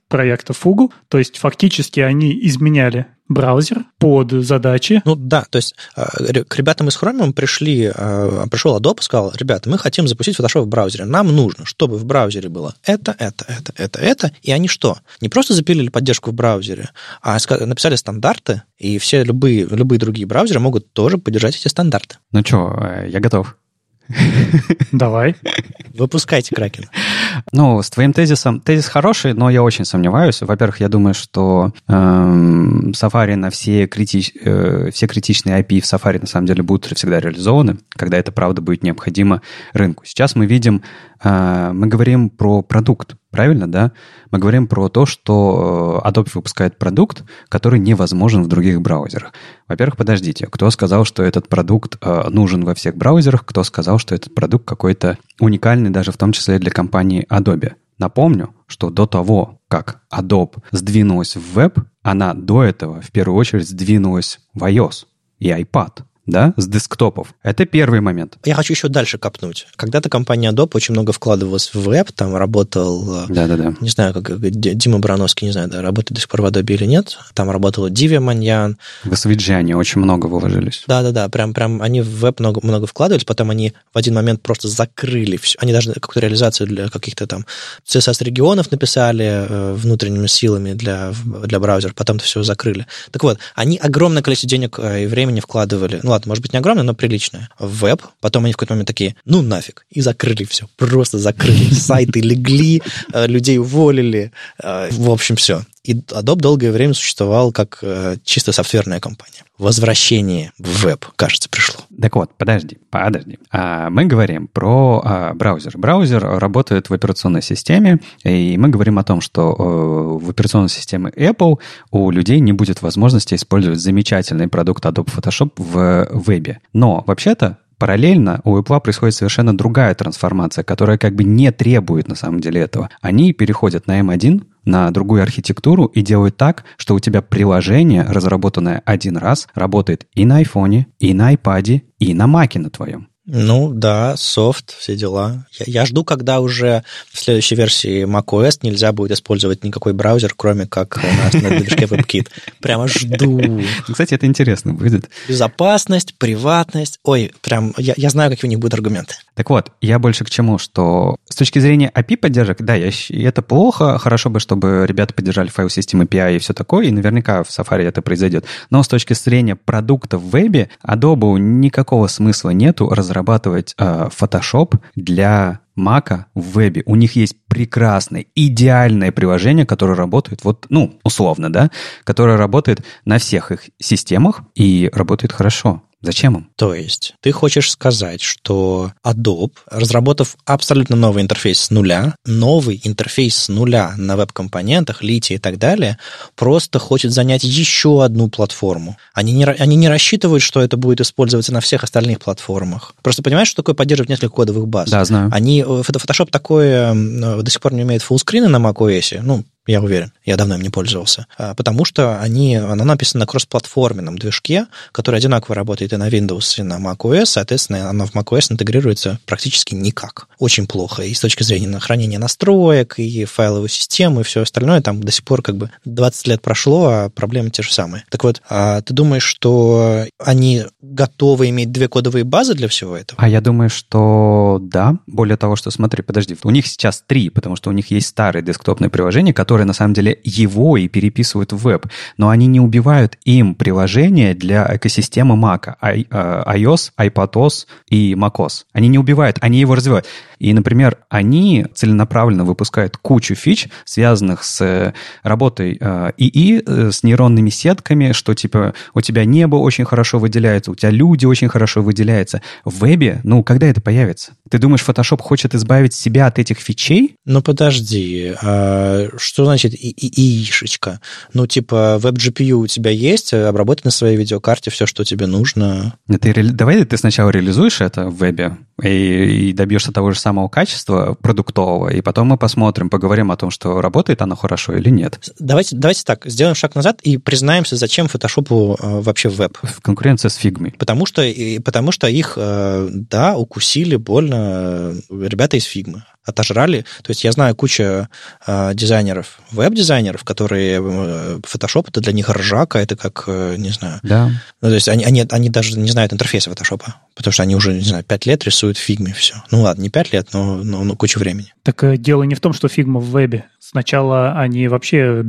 проекта Fugu. То есть фактически они изменяли браузер под задачи. Ну да, то есть э, к ребятам из Chromium пришли, э, пришел Adobe и сказал, ребята, мы хотим запустить Photoshop в браузере. Нам нужно, чтобы в браузере было это, это, это, это, это. И они что? Не просто запилили поддержку в браузере, а написали стандарты, и все любые, любые другие браузеры могут тоже поддержать эти стандарты. Ну что, э, я готов. Давай. Выпускайте Кракен. Ну, с твоим тезисом... Тезис хороший, но я очень сомневаюсь. Во-первых, я думаю, что эм, Safari на все, критич, э, все критичные API в Safari на самом деле будут всегда реализованы, когда это правда будет необходимо рынку. Сейчас мы видим а, мы говорим про продукт, правильно, да? Мы говорим про то, что э, Adobe выпускает продукт, который невозможен в других браузерах. Во-первых, подождите, кто сказал, что этот продукт э, нужен во всех браузерах? Кто сказал, что этот продукт какой-то уникальный даже в том числе для компании Adobe? Напомню, что до того, как Adobe сдвинулась в веб, она до этого в первую очередь сдвинулась в iOS и iPad. Да, с десктопов. Это первый момент. Я хочу еще дальше копнуть. Когда-то компания Adobe очень много вкладывалась в веб, там работал, Да-да-да. не знаю, как Дима Барановский, не знаю, да, работает до сих пор в Adobe или нет, там работала Диви Маньян. В они очень много вложились. Да-да-да, прям, прям они в веб много, много вкладывались, потом они в один момент просто закрыли все. Они даже какую-то реализацию для каких-то там CSS-регионов написали э, внутренними силами для, для браузера, потом это все закрыли. Так вот, они огромное количество денег э, и времени вкладывали, ну ладно, может быть, не огромное, но приличное, в веб. Потом они в какой-то момент такие, ну нафиг, и закрыли все. Просто закрыли. Сайты легли, э, людей уволили. Э, в общем, все. И Adobe долгое время существовал как чисто софтверная компания. Возвращение в веб, кажется, пришло. Так вот, подожди, подожди. А, мы говорим про а, браузер. Браузер работает в операционной системе, и мы говорим о том, что в операционной системе Apple у людей не будет возможности использовать замечательный продукт Adobe Photoshop в вебе. Но вообще-то параллельно у Apple происходит совершенно другая трансформация, которая как бы не требует на самом деле этого. Они переходят на M1, на другую архитектуру и делают так, что у тебя приложение, разработанное один раз, работает и на iPhone, и на iPad, и на Mac на твоем. Ну да, софт, все дела. Я, я жду, когда уже в следующей версии macOS нельзя будет использовать никакой браузер, кроме как на, на движке WebKit. Прямо жду. Кстати, это интересно будет. Безопасность, приватность. Ой, прям я, я знаю, какие у них будут аргументы. Так вот, я больше к чему, что с точки зрения API поддержек, да, я, это плохо, хорошо бы, чтобы ребята поддержали файл системы API и все такое, и наверняка в Safari это произойдет. Но с точки зрения продукта в вебе, Adobe никакого смысла нету разрабатывать э, Photoshop для Мака в вебе. У них есть прекрасное, идеальное приложение, которое работает, вот, ну, условно, да, которое работает на всех их системах и работает хорошо. Зачем им? То есть ты хочешь сказать, что Adobe, разработав абсолютно новый интерфейс с нуля, новый интерфейс с нуля на веб-компонентах, лите и так далее, просто хочет занять еще одну платформу. Они не, они не рассчитывают, что это будет использоваться на всех остальных платформах. Просто понимаешь, что такое поддерживать несколько кодовых баз? Да, знаю. Они, э, Photoshop такое э, до сих пор не умеет фуллскрины на macOS, ну, я уверен. Я давно им не пользовался. А, потому что они, она написана на кроссплатформенном движке, который одинаково работает и на Windows, и на macOS. Соответственно, она в macOS интегрируется практически никак. Очень плохо. И с точки зрения хранения настроек, и файловой системы, и все остальное, там до сих пор как бы 20 лет прошло, а проблемы те же самые. Так вот, а ты думаешь, что они готовы иметь две кодовые базы для всего этого? А я думаю, что да. Более того, что смотри, подожди, у них сейчас три, потому что у них есть старые десктопные приложения, которые которые на самом деле его и переписывают в веб, но они не убивают им приложения для экосистемы Mac, э, iOS, iPadOS и macOS. Они не убивают, они его развивают. И, например, они целенаправленно выпускают кучу фич, связанных с э, работой ИИ, э, с нейронными сетками, что типа у тебя небо очень хорошо выделяется, у тебя люди очень хорошо выделяются. В вебе, ну, когда это появится? Ты думаешь, Photoshop хочет избавить себя от этих фичей? Ну, подожди, а что значит ИИшечка? Ну, типа, веб-GPU у тебя есть, обработай на своей видеокарте все, что тебе нужно. Ты, давай ты сначала реализуешь это в вебе и, и добьешься того же самого качества продуктового, и потом мы посмотрим, поговорим о том, что работает оно хорошо или нет. Давайте, давайте так, сделаем шаг назад и признаемся, зачем фотошопу э, вообще веб. В конкуренции с фигмой. Потому что, и, потому что их, э, да, укусили больно э, ребята из фигмы отожрали. То есть я знаю кучу э, дизайнеров, веб-дизайнеров, которые э, Photoshop это для них ржака, это как, э, не знаю. Да. Ну, то есть они, они, они даже не знают интерфейса Photoshop, потому что они уже, не знаю, пять лет рисуют в фигме все. Ну ладно, не пять лет, но, но, но кучу времени. Так э, дело не в том, что фигма в вебе. Сначала они вообще...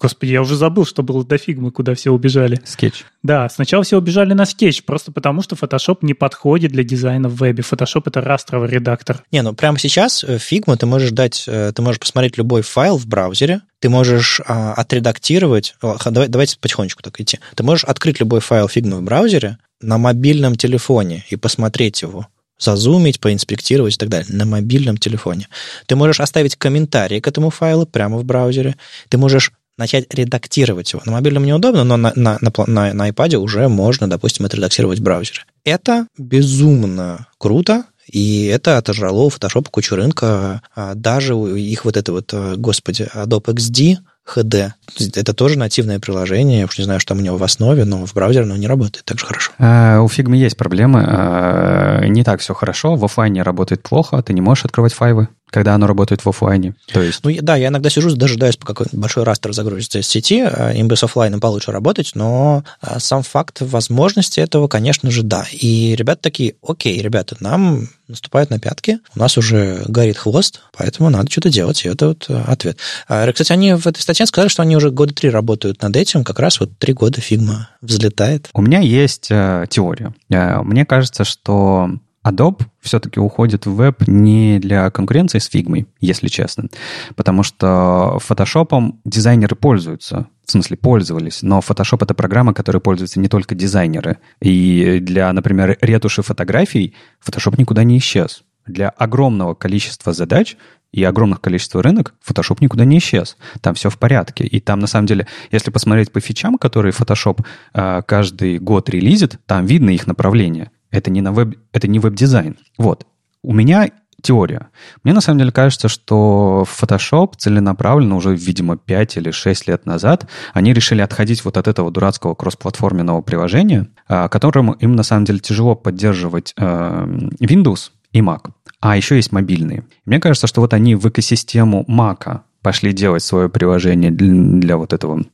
Господи, я уже забыл, что было до фигмы, куда все убежали. Скетч. Да, сначала все убежали на скетч, просто потому что Photoshop не подходит для дизайна в вебе. Photoshop — это растровый редактор. Не, ну прямо сейчас э, ты можешь дать, э, ты можешь посмотреть любой файл в браузере, ты можешь а, отредактировать, давай, давайте потихонечку так идти, ты можешь открыть любой файл Figma в браузере на мобильном телефоне и посмотреть его зазумить, поинспектировать и так далее на мобильном телефоне. Ты можешь оставить комментарий к этому файлу прямо в браузере. Ты можешь начать редактировать его. На мобильном неудобно, но на, на, на, на, на iPad уже можно, допустим, отредактировать в браузере. Это безумно круто, и это отожрало у Photoshop кучу рынка. А даже их вот это вот, э, господи, Adobe XD, HD. Это тоже нативное приложение. Я уж не знаю, что там у него в основе, но в браузере оно не работает так же хорошо. А, у Figma есть проблемы. А, не так все хорошо. В офлайне работает плохо. Ты не можешь открывать файлы когда оно работает в офлайне. То есть... Ну, да, я иногда сижу, дожидаюсь, пока большой растер загрузится из сети, а, им бы с офлайном получше работать, но а, сам факт возможности этого, конечно же, да. И ребята такие, окей, ребята, нам наступают на пятки, у нас уже горит хвост, поэтому надо что-то делать, и это вот а, ответ. Кстати, они в этой статье сказали, что они уже года три работают над этим, как раз вот три года фигма взлетает. У меня есть э, теория. Э, мне кажется, что Adobe все-таки уходит в веб не для конкуренции с Figma, если честно. Потому что фотошопом дизайнеры пользуются. В смысле, пользовались. Но Photoshop — это программа, которой пользуются не только дизайнеры. И для, например, ретуши фотографий Photoshop никуда не исчез. Для огромного количества задач и огромных количества рынок Photoshop никуда не исчез. Там все в порядке. И там, на самом деле, если посмотреть по фичам, которые Photoshop э, каждый год релизит, там видно их направление. Это не, на веб, это не веб-дизайн. Вот. У меня теория. Мне на самом деле кажется, что Photoshop целенаправленно уже, видимо, 5 или 6 лет назад они решили отходить вот от этого дурацкого кроссплатформенного приложения, а, которому им на самом деле тяжело поддерживать э, Windows и Mac. А еще есть мобильные. Мне кажется, что вот они в экосистему Mac пошли делать свое приложение для, для вот этого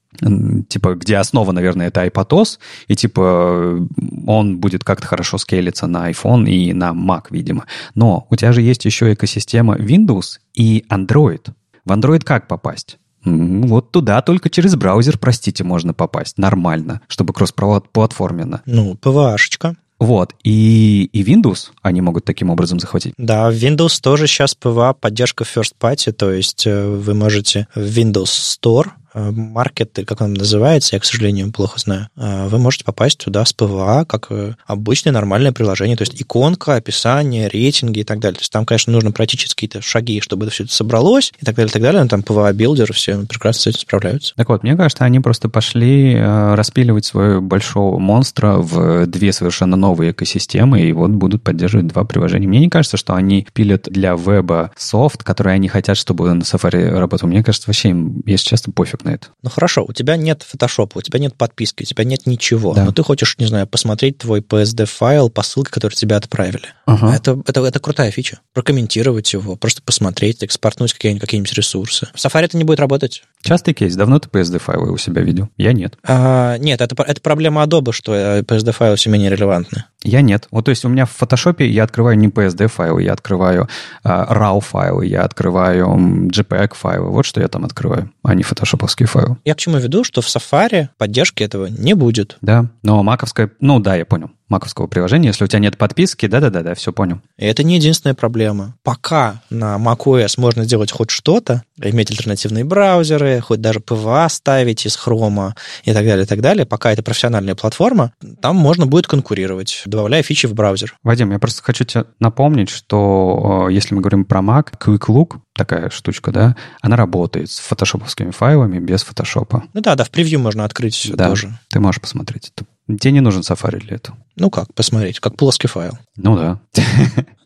типа, где основа, наверное, это iPadOS, и, типа, он будет как-то хорошо скейлиться на iPhone и на Mac, видимо. Но у тебя же есть еще экосистема Windows и Android. В Android как попасть? Вот туда только через браузер, простите, можно попасть нормально, чтобы кроссплатформенно. Ну, PVA-шечка. Вот, и, и Windows они могут таким образом захватить. Да, Windows тоже сейчас PWA, поддержка First Party, то есть э, вы можете в Windows Store маркет, как он называется, я, к сожалению, плохо знаю, а, вы можете попасть туда с PWA, как э, обычное нормальное приложение, то есть иконка, описание, рейтинги и так далее. То есть там, конечно, нужно пройти какие-то шаги, чтобы это все это собралось и так далее, и так далее. Но там PWA Builder, все прекрасно с этим справляются. Так вот, мне кажется, они просто пошли э, распиливать своего большого монстра в две совершенно новые экосистемы, и вот будут поддерживать два приложения. Мне не кажется, что они пилят для веба софт, который они хотят, чтобы на Safari работал. Мне кажется, вообще им, если честно, пофиг на это. Ну хорошо, у тебя нет фотошопа, у тебя нет подписки, у тебя нет ничего, да. но ты хочешь, не знаю, посмотреть твой PSD-файл по ссылке, которую тебе отправили. Ага. Это, это, это крутая фича. Прокомментировать его, просто посмотреть, экспортнуть какие-нибудь, какие-нибудь ресурсы. В Safari это не будет работать. Частый кейс. Давно ты PSD-файлы у себя видел? Я нет. А, нет, это, это проблема Adobe, что PSD-файлы все менее релевантны. Я нет. Вот то есть у меня в Photoshop я открываю не PSD-файлы, я открываю а, RAW-файлы, я открываю JPEG-файлы. Вот что я там открываю, а не фотошоповские файлы. Я к чему веду, что в Safari поддержки этого не будет. Да, но маковская... Ну да, я понял маковского приложения. Если у тебя нет подписки, да-да-да, все понял. И это не единственная проблема. Пока на macOS можно делать хоть что-то, иметь альтернативные браузеры, хоть даже PVA ставить из хрома и так далее, и так далее, пока это профессиональная платформа, там можно будет конкурировать, добавляя фичи в браузер. Вадим, я просто хочу тебе напомнить, что э, если мы говорим про Mac, Quick Look, такая штучка, да, она работает с фотошоповскими файлами без фотошопа. Ну да, да, в превью можно открыть все да, тоже. ты можешь посмотреть это. Тебе не нужен Safari для этого. Ну как, посмотреть, как плоский файл. Ну да.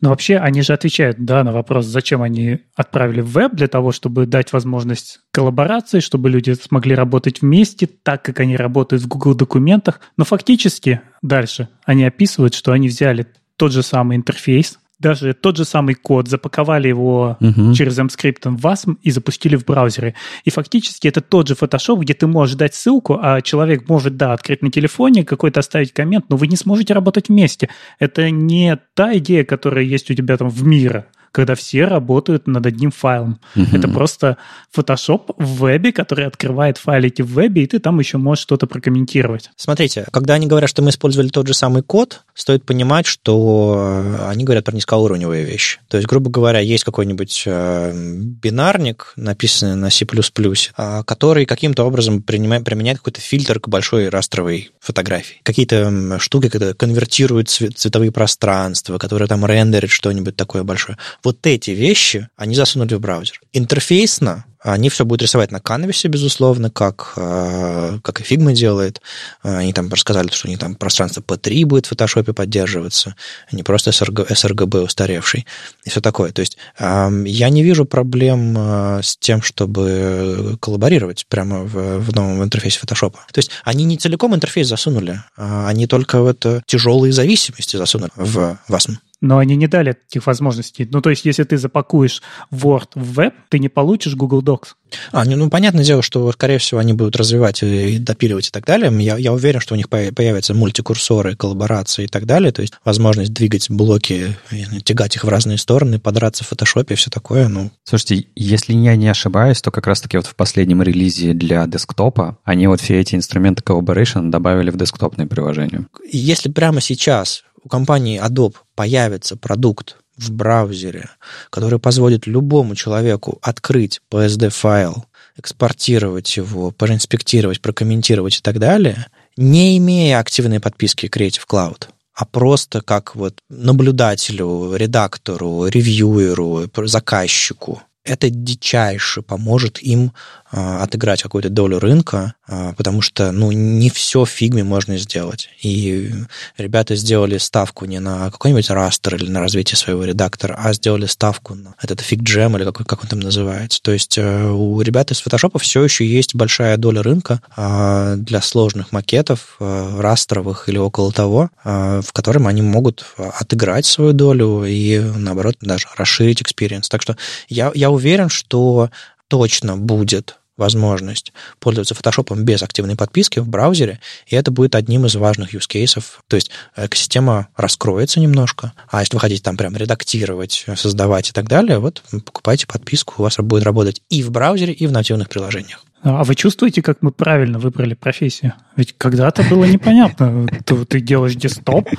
Но вообще они же отвечают, да, на вопрос, зачем они отправили в веб, для того, чтобы дать возможность коллаборации, чтобы люди смогли работать вместе, так как они работают в Google документах. Но фактически дальше они описывают, что они взяли тот же самый интерфейс, даже тот же самый код, запаковали его uh-huh. через mScript в WASM и запустили в браузере. И фактически это тот же Photoshop, где ты можешь дать ссылку, а человек может, да, открыть на телефоне, какой-то оставить коммент, но вы не сможете работать вместе. Это не та идея, которая есть у тебя там в мире когда все работают над одним файлом. Угу. Это просто Photoshop в вебе, который открывает файлики в вебе, и ты там еще можешь что-то прокомментировать. Смотрите, когда они говорят, что мы использовали тот же самый код, стоит понимать, что они говорят про низкоуровневые вещи. То есть, грубо говоря, есть какой-нибудь э, бинарник, написанный на C++, э, который каким-то образом принимает, применяет какой-то фильтр к большой растровой фотографии. Какие-то штуки, которые конвертируют цветовые пространства, которые там рендерят что-нибудь такое большое. Вот эти вещи они засунули в браузер. Интерфейсно они все будут рисовать на канвасе, безусловно, как, э, как и Figma делает. Они там рассказали, что у них там пространство P3 будет в фотошопе поддерживаться, а не просто SRG, sRGB устаревший и все такое. То есть я не вижу проблем э, с тем, чтобы коллаборировать прямо в, в новом интерфейсе фотошопа. То есть они не целиком интерфейс засунули, а они только в это тяжелые зависимости засунули в WASM но они не дали этих возможностей. Ну, то есть, если ты запакуешь Word в веб, ты не получишь Google Docs. А, ну, понятное дело, что, скорее всего, они будут развивать и допиливать и так далее. Я, я уверен, что у них появятся мультикурсоры, коллаборации и так далее, то есть возможность двигать блоки, тягать их в разные стороны, подраться в фотошопе и все такое. Ну. Слушайте, если я не ошибаюсь, то как раз-таки вот в последнем релизе для десктопа они вот все эти инструменты collaboration добавили в десктопное приложение. Если прямо сейчас у компании Adobe появится продукт в браузере, который позволит любому человеку открыть PSD-файл, экспортировать его, проинспектировать, прокомментировать и так далее, не имея активной подписки Creative Cloud, а просто как вот наблюдателю, редактору, ревьюеру, заказчику, это дичайше поможет им а, отыграть какую-то долю рынка, потому что, ну, не все в фигме можно сделать. И ребята сделали ставку не на какой-нибудь растер или на развитие своего редактора, а сделали ставку на этот FigJam или как, как он там называется. То есть э, у ребят из фотошопа все еще есть большая доля рынка а, для сложных макетов, э, растровых или около того, в котором они могут отыграть свою долю и, наоборот, даже расширить experience. Так что я, я уверен, что точно будет возможность пользоваться фотошопом без активной подписки в браузере, и это будет одним из важных use cases. То есть экосистема раскроется немножко, а если вы хотите там прям редактировать, создавать и так далее, вот покупайте подписку, у вас будет работать и в браузере, и в нативных приложениях. А вы чувствуете, как мы правильно выбрали профессию? Ведь когда-то было непонятно. Ты, ты делаешь десктоп,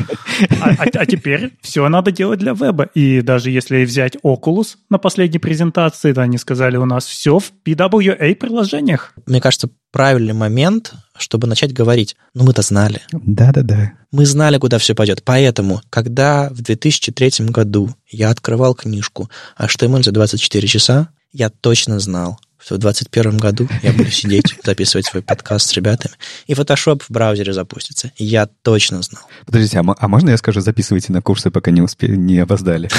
а, а, а теперь все надо делать для веба. И даже если взять Oculus на последней презентации, то они сказали, у нас все в PWA-приложениях. Мне кажется, правильный момент, чтобы начать говорить. Ну, мы-то знали. Да-да-да. Мы знали, куда все пойдет. Поэтому, когда в 2003 году я открывал книжку HTML за 24 часа, я точно знал, в 2021 году я буду сидеть, записывать свой подкаст с ребятами, и Photoshop в браузере запустится. Я точно знал. Подождите, а, а можно я скажу, записывайте на курсы, пока не, успе... не опоздали?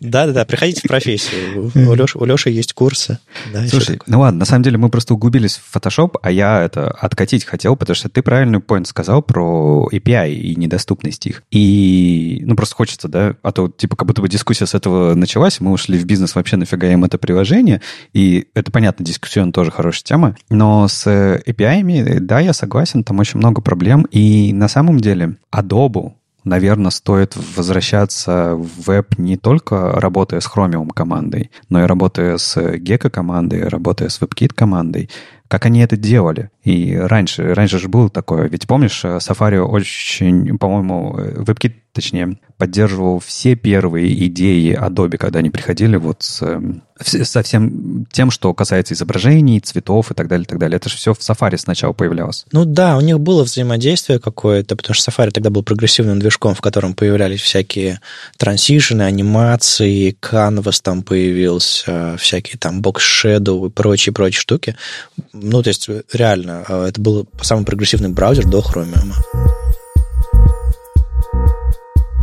Да-да-да, приходите в профессию. У Леши, у Леши есть курсы. Да, Слушай, ну ладно, на самом деле мы просто углубились в Photoshop, а я это откатить хотел, потому что ты правильный point сказал про API и недоступность их. И, ну, просто хочется, да, а то, типа, как будто бы дискуссия с этого началась, мы ушли в бизнес, вообще нафига им это приложение, и это, понятно, дискуссион тоже хорошая тема, но с API, да, я согласен, там очень много проблем, и на самом деле Adobe наверное, стоит возвращаться в веб не только работая с Chromium командой, но и работая с Gecko командой, работая с WebKit командой, как они это делали. И раньше, раньше же было такое. Ведь помнишь, Safari очень, по-моему, WebKit, точнее, поддерживал все первые идеи Adobe, когда они приходили вот с, со всем тем, что касается изображений, цветов и так далее, и так далее. Это же все в Safari сначала появлялось. Ну да, у них было взаимодействие какое-то, потому что Safari тогда был прогрессивным движком, в котором появлялись всякие трансишены, анимации, Canvas там появился, всякие там Shadow и прочие-прочие штуки. Ну, то есть реально, э, это был самый прогрессивный браузер до Chromium.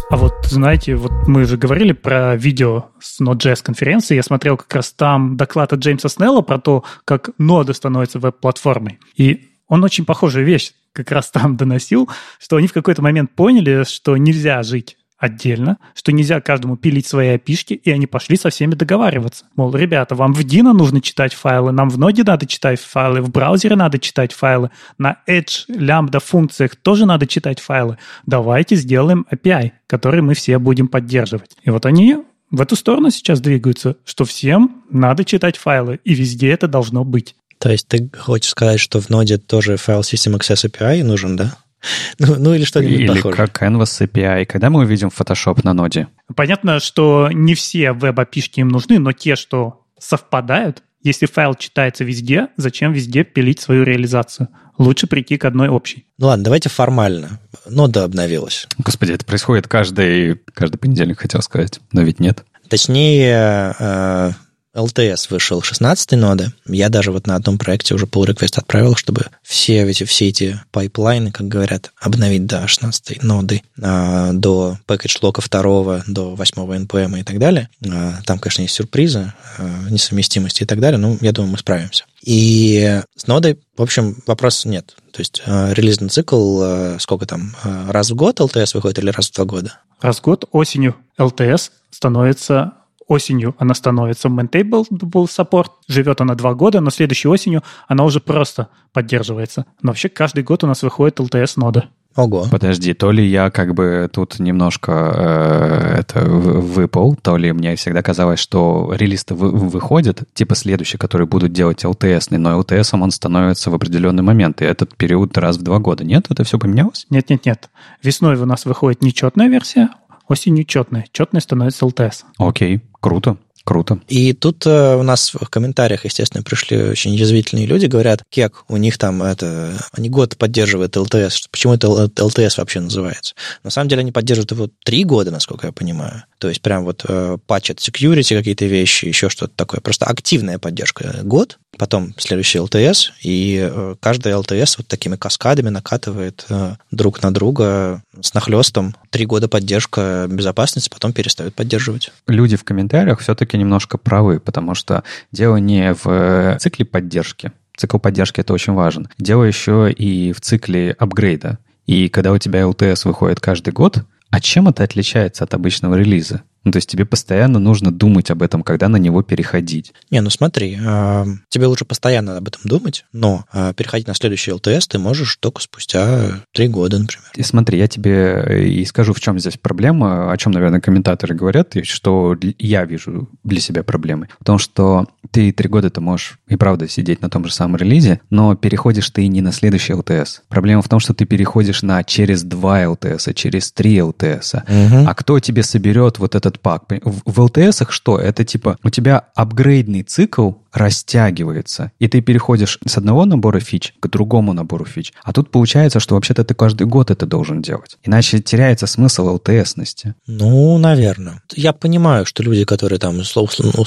А вот, знаете, вот мы же говорили про видео с Node.js конференции. Я смотрел как раз там доклад от Джеймса Снелла про то, как ноды становятся веб-платформой. И он очень похожую вещь как раз там доносил, что они в какой-то момент поняли, что нельзя жить отдельно, что нельзя каждому пилить свои опишки, и они пошли со всеми договариваться. Мол, ребята, вам в Dino нужно читать файлы, нам в ноде надо читать файлы, в браузере надо читать файлы, на Edge, Lambda функциях тоже надо читать файлы. Давайте сделаем API, который мы все будем поддерживать. И вот они в эту сторону сейчас двигаются, что всем надо читать файлы, и везде это должно быть. То есть ты хочешь сказать, что в ноде тоже файл System Access API нужен, да? Ну, ну или что-нибудь Или похожее. как Canvas API. Когда мы увидим Photoshop на ноде? Понятно, что не все веб-API-шки им нужны, но те, что совпадают, Если файл читается везде, зачем везде пилить свою реализацию? Лучше прийти к одной общей. Ну ладно, давайте формально. Нода обновилась. Господи, это происходит каждый, каждый понедельник, хотел сказать, но ведь нет. Точнее, э, LTS вышел 16 ноды. Я даже вот на одном проекте уже pull request отправил, чтобы все эти, все эти пайплайны, как говорят, обновить до 16 ноды, а, до package lock а 2, до 8 NPM и так далее. А, там, конечно, есть сюрпризы, а, несовместимости и так далее, но я думаю, мы справимся. И с нодой, в общем, вопрос нет. То есть релизный цикл, сколько там, раз в год LTS выходит или раз в два года? Раз в год осенью LTS становится осенью она становится maintainable support, живет она два года, но следующей осенью она уже просто поддерживается. Но вообще каждый год у нас выходит LTS-нода. Ого. Подожди, то ли я как бы тут немножко э, это выпал, то ли мне всегда казалось, что релиз-то вы, выходит, типа следующий, который будут делать LTS, но LTS он становится в определенный момент, и этот период раз в два года. Нет, это все поменялось? Нет-нет-нет. Весной у нас выходит нечетная версия, осенью четная. Четная становится LTS. Окей. Круто. Круто. И тут э, у нас в комментариях, естественно, пришли очень язвительные люди, говорят, кек, у них там это, они год поддерживают ЛТС, почему это ЛТС вообще называется? На самом деле они поддерживают его три года, насколько я понимаю. То есть прям вот э, патчат security какие-то вещи, еще что-то такое. Просто активная поддержка год, потом следующий ЛТС, и э, каждый ЛТС вот такими каскадами накатывает э, друг на друга с нахлестом. Три года поддержка безопасности, потом перестают поддерживать. Люди в комментариях все-таки немножко правы, потому что дело не в э, цикле поддержки. Цикл поддержки это очень важен. Дело еще и в цикле апгрейда. И когда у тебя LTS выходит каждый год, а чем это отличается от обычного релиза? Ну, то есть тебе постоянно нужно думать об этом, когда на него переходить. Не, ну смотри, э, тебе лучше постоянно об этом думать, но э, переходить на следующий LTS ты можешь только спустя три года, например. И смотри, я тебе э, и скажу, в чем здесь проблема, о чем, наверное, комментаторы говорят, и что я вижу для себя проблемы. В том, что ты три года ты можешь и правда сидеть на том же самом релизе, но переходишь ты не на следующий LTS. Проблема в том, что ты переходишь на через два LTS, а через три LTS. Угу. А кто тебе соберет вот этот пак? В, в LTS что? Это типа у тебя апгрейдный цикл растягивается, и ты переходишь с одного набора фич к другому набору фич. А тут получается, что вообще-то ты каждый год это должен делать. Иначе теряется смысл LTS-ности. Ну, наверное. Я понимаю, что люди, которые там,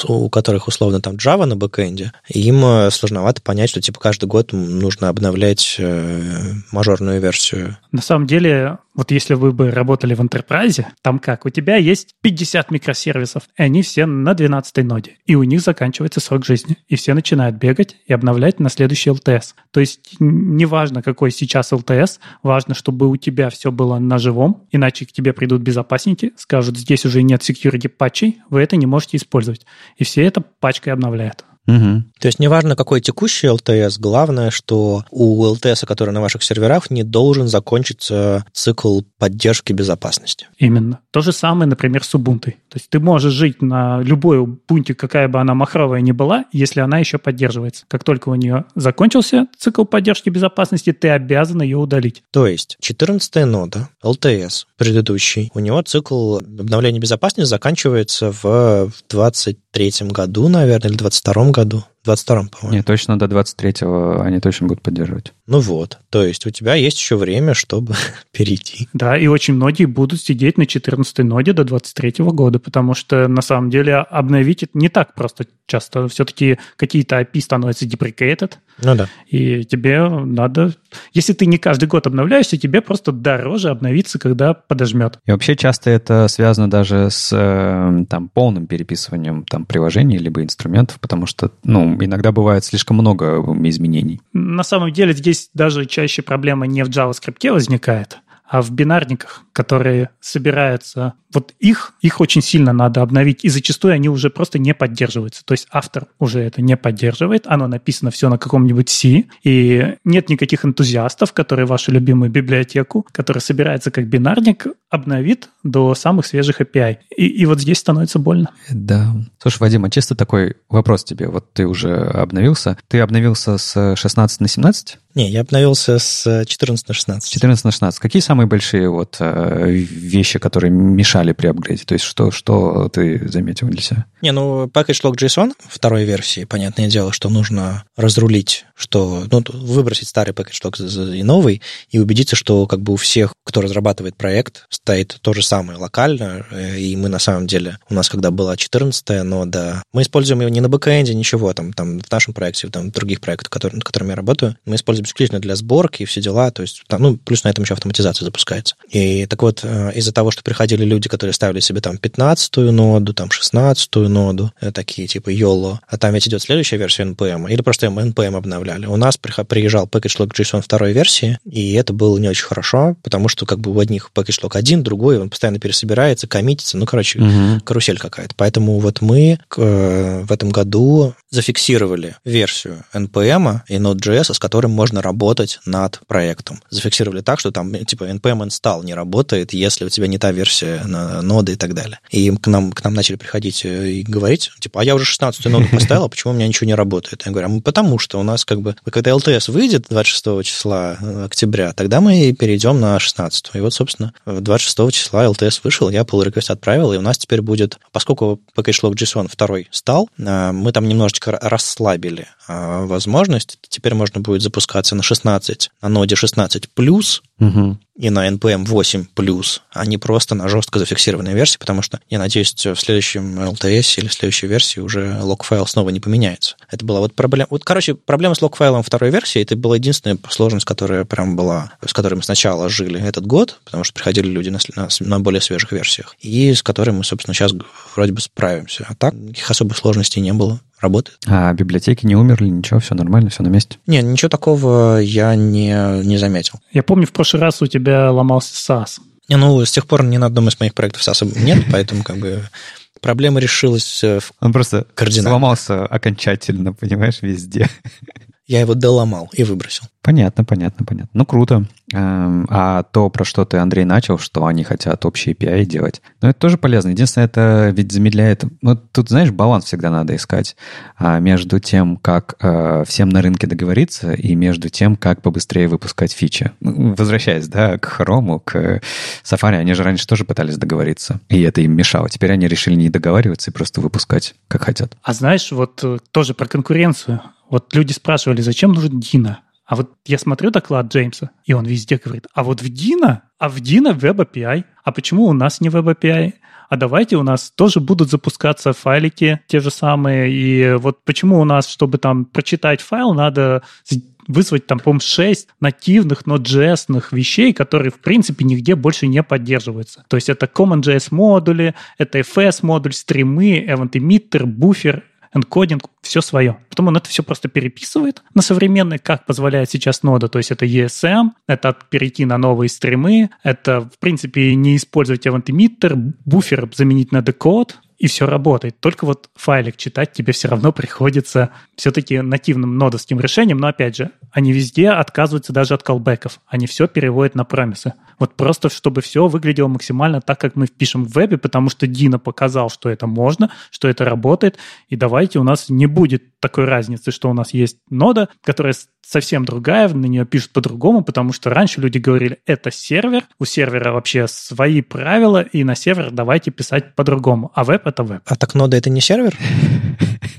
у которых условно там Java на бэкэнде, им э, сложновато понять, что типа каждый год нужно обновлять э, мажорную версию. На самом деле, вот если вы бы работали в Enterprise, там как? У тебя есть 50 микросервисов, и они все на 12 ноде, и у них заканчивается срок жизни, и все начинают бегать и обновлять на следующий LTS. То есть неважно, какой сейчас LTS, важно, чтобы у тебя все было на живом, иначе к тебе придут безопасники, скажут, здесь уже нет security патчей, вы это не можете использовать. И все это пачкой обновляют. Угу. То есть неважно, какой текущий LTS, главное, что у LTS, который на ваших серверах, не должен закончиться цикл поддержки безопасности. Именно. То же самое, например, с Ubuntu. То есть ты можешь жить на любой Ubuntu, какая бы она махровая ни была, если она еще поддерживается. Как только у нее закончился цикл поддержки безопасности, ты обязан ее удалить. То есть 14 нода, LTS, предыдущий, у него цикл обновления безопасности заканчивается в 23 году, наверное, или 22 году. 22-м, по-моему. Нет, точно до 23-го они точно будут поддерживать. Ну вот, то есть у тебя есть еще время, чтобы перейти. Да, и очень многие будут сидеть на 14-й ноде до 23-го года, потому что на самом деле обновить это не так просто часто. Все-таки какие-то API становятся deprecated, ну да. И тебе надо... Если ты не каждый год обновляешься, тебе просто дороже обновиться, когда подожмет. И вообще часто это связано даже с э, там, полным переписыванием там, приложений либо инструментов, потому что ну, иногда бывает слишком много изменений. На самом деле здесь даже чаще проблема не в JavaScript возникает, а в бинарниках, которые собираются, вот их, их очень сильно надо обновить, и зачастую они уже просто не поддерживаются. То есть автор уже это не поддерживает, оно написано все на каком-нибудь C, и нет никаких энтузиастов, которые вашу любимую библиотеку, которая собирается как бинарник, обновит до самых свежих API. И, и вот здесь становится больно. Да. Слушай, Вадим, а чисто такой вопрос тебе. Вот ты уже обновился. Ты обновился с 16 на 17? Не, я обновился с 14 на 16. 14 на 16. Какие самые большие вот э, вещи, которые мешали при апгрейде? То есть что, что ты заметил для себя? Не, ну, package.log.json второй версии, понятное дело, что нужно разрулить, что, ну, выбросить старый package.log и новый, и убедиться, что как бы у всех, кто разрабатывает проект, стоит то же самое локально, э, и мы на самом деле, у нас когда была 14 нода, мы используем его не на бэкэнде, ничего, там, там в нашем проекте, там в других проектах, которые, над которыми я работаю, мы используем исключительно для сборки и все дела, то есть, там, ну, плюс на этом еще автоматизация запускается. И так вот, э, из-за того, что приходили люди, которые ставили себе там 15-ю ноду, там 16-ю ноду, э, такие типа YOLO, а там ведь идет следующая версия NPM, или просто NPM обновляли. У нас приезжал package.log.json второй версии, и это было не очень хорошо, потому что как бы у одних package.log один, другой, он постоянно пересобирается, коммитится, ну, короче, угу. карусель какая-то. Поэтому вот мы э, в этом году зафиксировали версию NPM и Node.js, с которым можно работать над проектом. Зафиксировали так, что там типа NPM install не работает, если у тебя не та версия на ноды и так далее. И к нам, к нам начали приходить э, и говорить, типа, а я уже 16 ноду поставил, а почему у меня ничего не работает? Я говорю, а потому что у нас как бы, когда LTS выйдет 26 числа э, октября, тогда мы перейдем на 16. И вот, собственно, 26 числа LTS вышел, я pull request отправил, и у нас теперь будет, поскольку package.log.json второй стал, э, мы там немножечко расслабили возможность. Теперь можно будет запускаться на 16, на ноде 16 плюс, угу и на NPM 8 плюс, а не просто на жестко зафиксированной версии, потому что, я надеюсь, в следующем LTS или в следующей версии уже лог-файл снова не поменяется. Это была вот проблема. Вот, короче, проблема с лог-файлом второй версии, это была единственная сложность, которая прям была, с которой мы сначала жили этот год, потому что приходили люди на, на, на более свежих версиях, и с которой мы, собственно, сейчас вроде бы справимся. А так, никаких особых сложностей не было работает. А библиотеки не умерли, ничего, все нормально, все на месте? Не, ничего такого я не, не заметил. Я помню, в прошлый раз у тебя ломался SAS. Не, ну, с тех пор ни на одном из моих проектов SAS нет, поэтому как бы проблема решилась э, Он просто кардинально. сломался окончательно, понимаешь, везде. Я его доломал и выбросил. Понятно, понятно, понятно. Ну, круто. Эм, а то, про что ты, Андрей, начал, что они хотят общие API делать, ну, это тоже полезно. Единственное, это ведь замедляет... Ну, тут, знаешь, баланс всегда надо искать а между тем, как э, всем на рынке договориться, и между тем, как побыстрее выпускать фичи. Ну, возвращаясь, да, к Chrome, к Safari, они же раньше тоже пытались договориться, и это им мешало. Теперь они решили не договариваться и просто выпускать, как хотят. А знаешь, вот э, тоже про конкуренцию. Вот люди спрашивали, зачем нужен Дина? А вот я смотрю доклад Джеймса, и он везде говорит, а вот в Дина, а в Дина Web API. А почему у нас не Web API? А давайте у нас тоже будут запускаться файлики те же самые. И вот почему у нас, чтобы там прочитать файл, надо вызвать там, по-моему, 6 нативных, но js вещей, которые, в принципе, нигде больше не поддерживаются. То есть это CommonJS модули, это FS модуль, стримы, event emitter, буфер, энкодинг, все свое. Потом он это все просто переписывает на современный, как позволяет сейчас нода. То есть это ESM, это перейти на новые стримы, это, в принципе, не использовать event emitter, буфер заменить на декод, и все работает. Только вот файлик читать тебе все равно приходится все-таки нативным нодовским решением, но опять же, они везде отказываются даже от колбеков. Они все переводят на промисы. Вот просто, чтобы все выглядело максимально так, как мы пишем в вебе, потому что Дина показал, что это можно, что это работает, и давайте у нас не будет такой разницы, что у нас есть нода, которая совсем другая, на нее пишут по-другому, потому что раньше люди говорили, это сервер, у сервера вообще свои правила, и на сервер давайте писать по-другому, а веб — это веб. А так нода — это не сервер?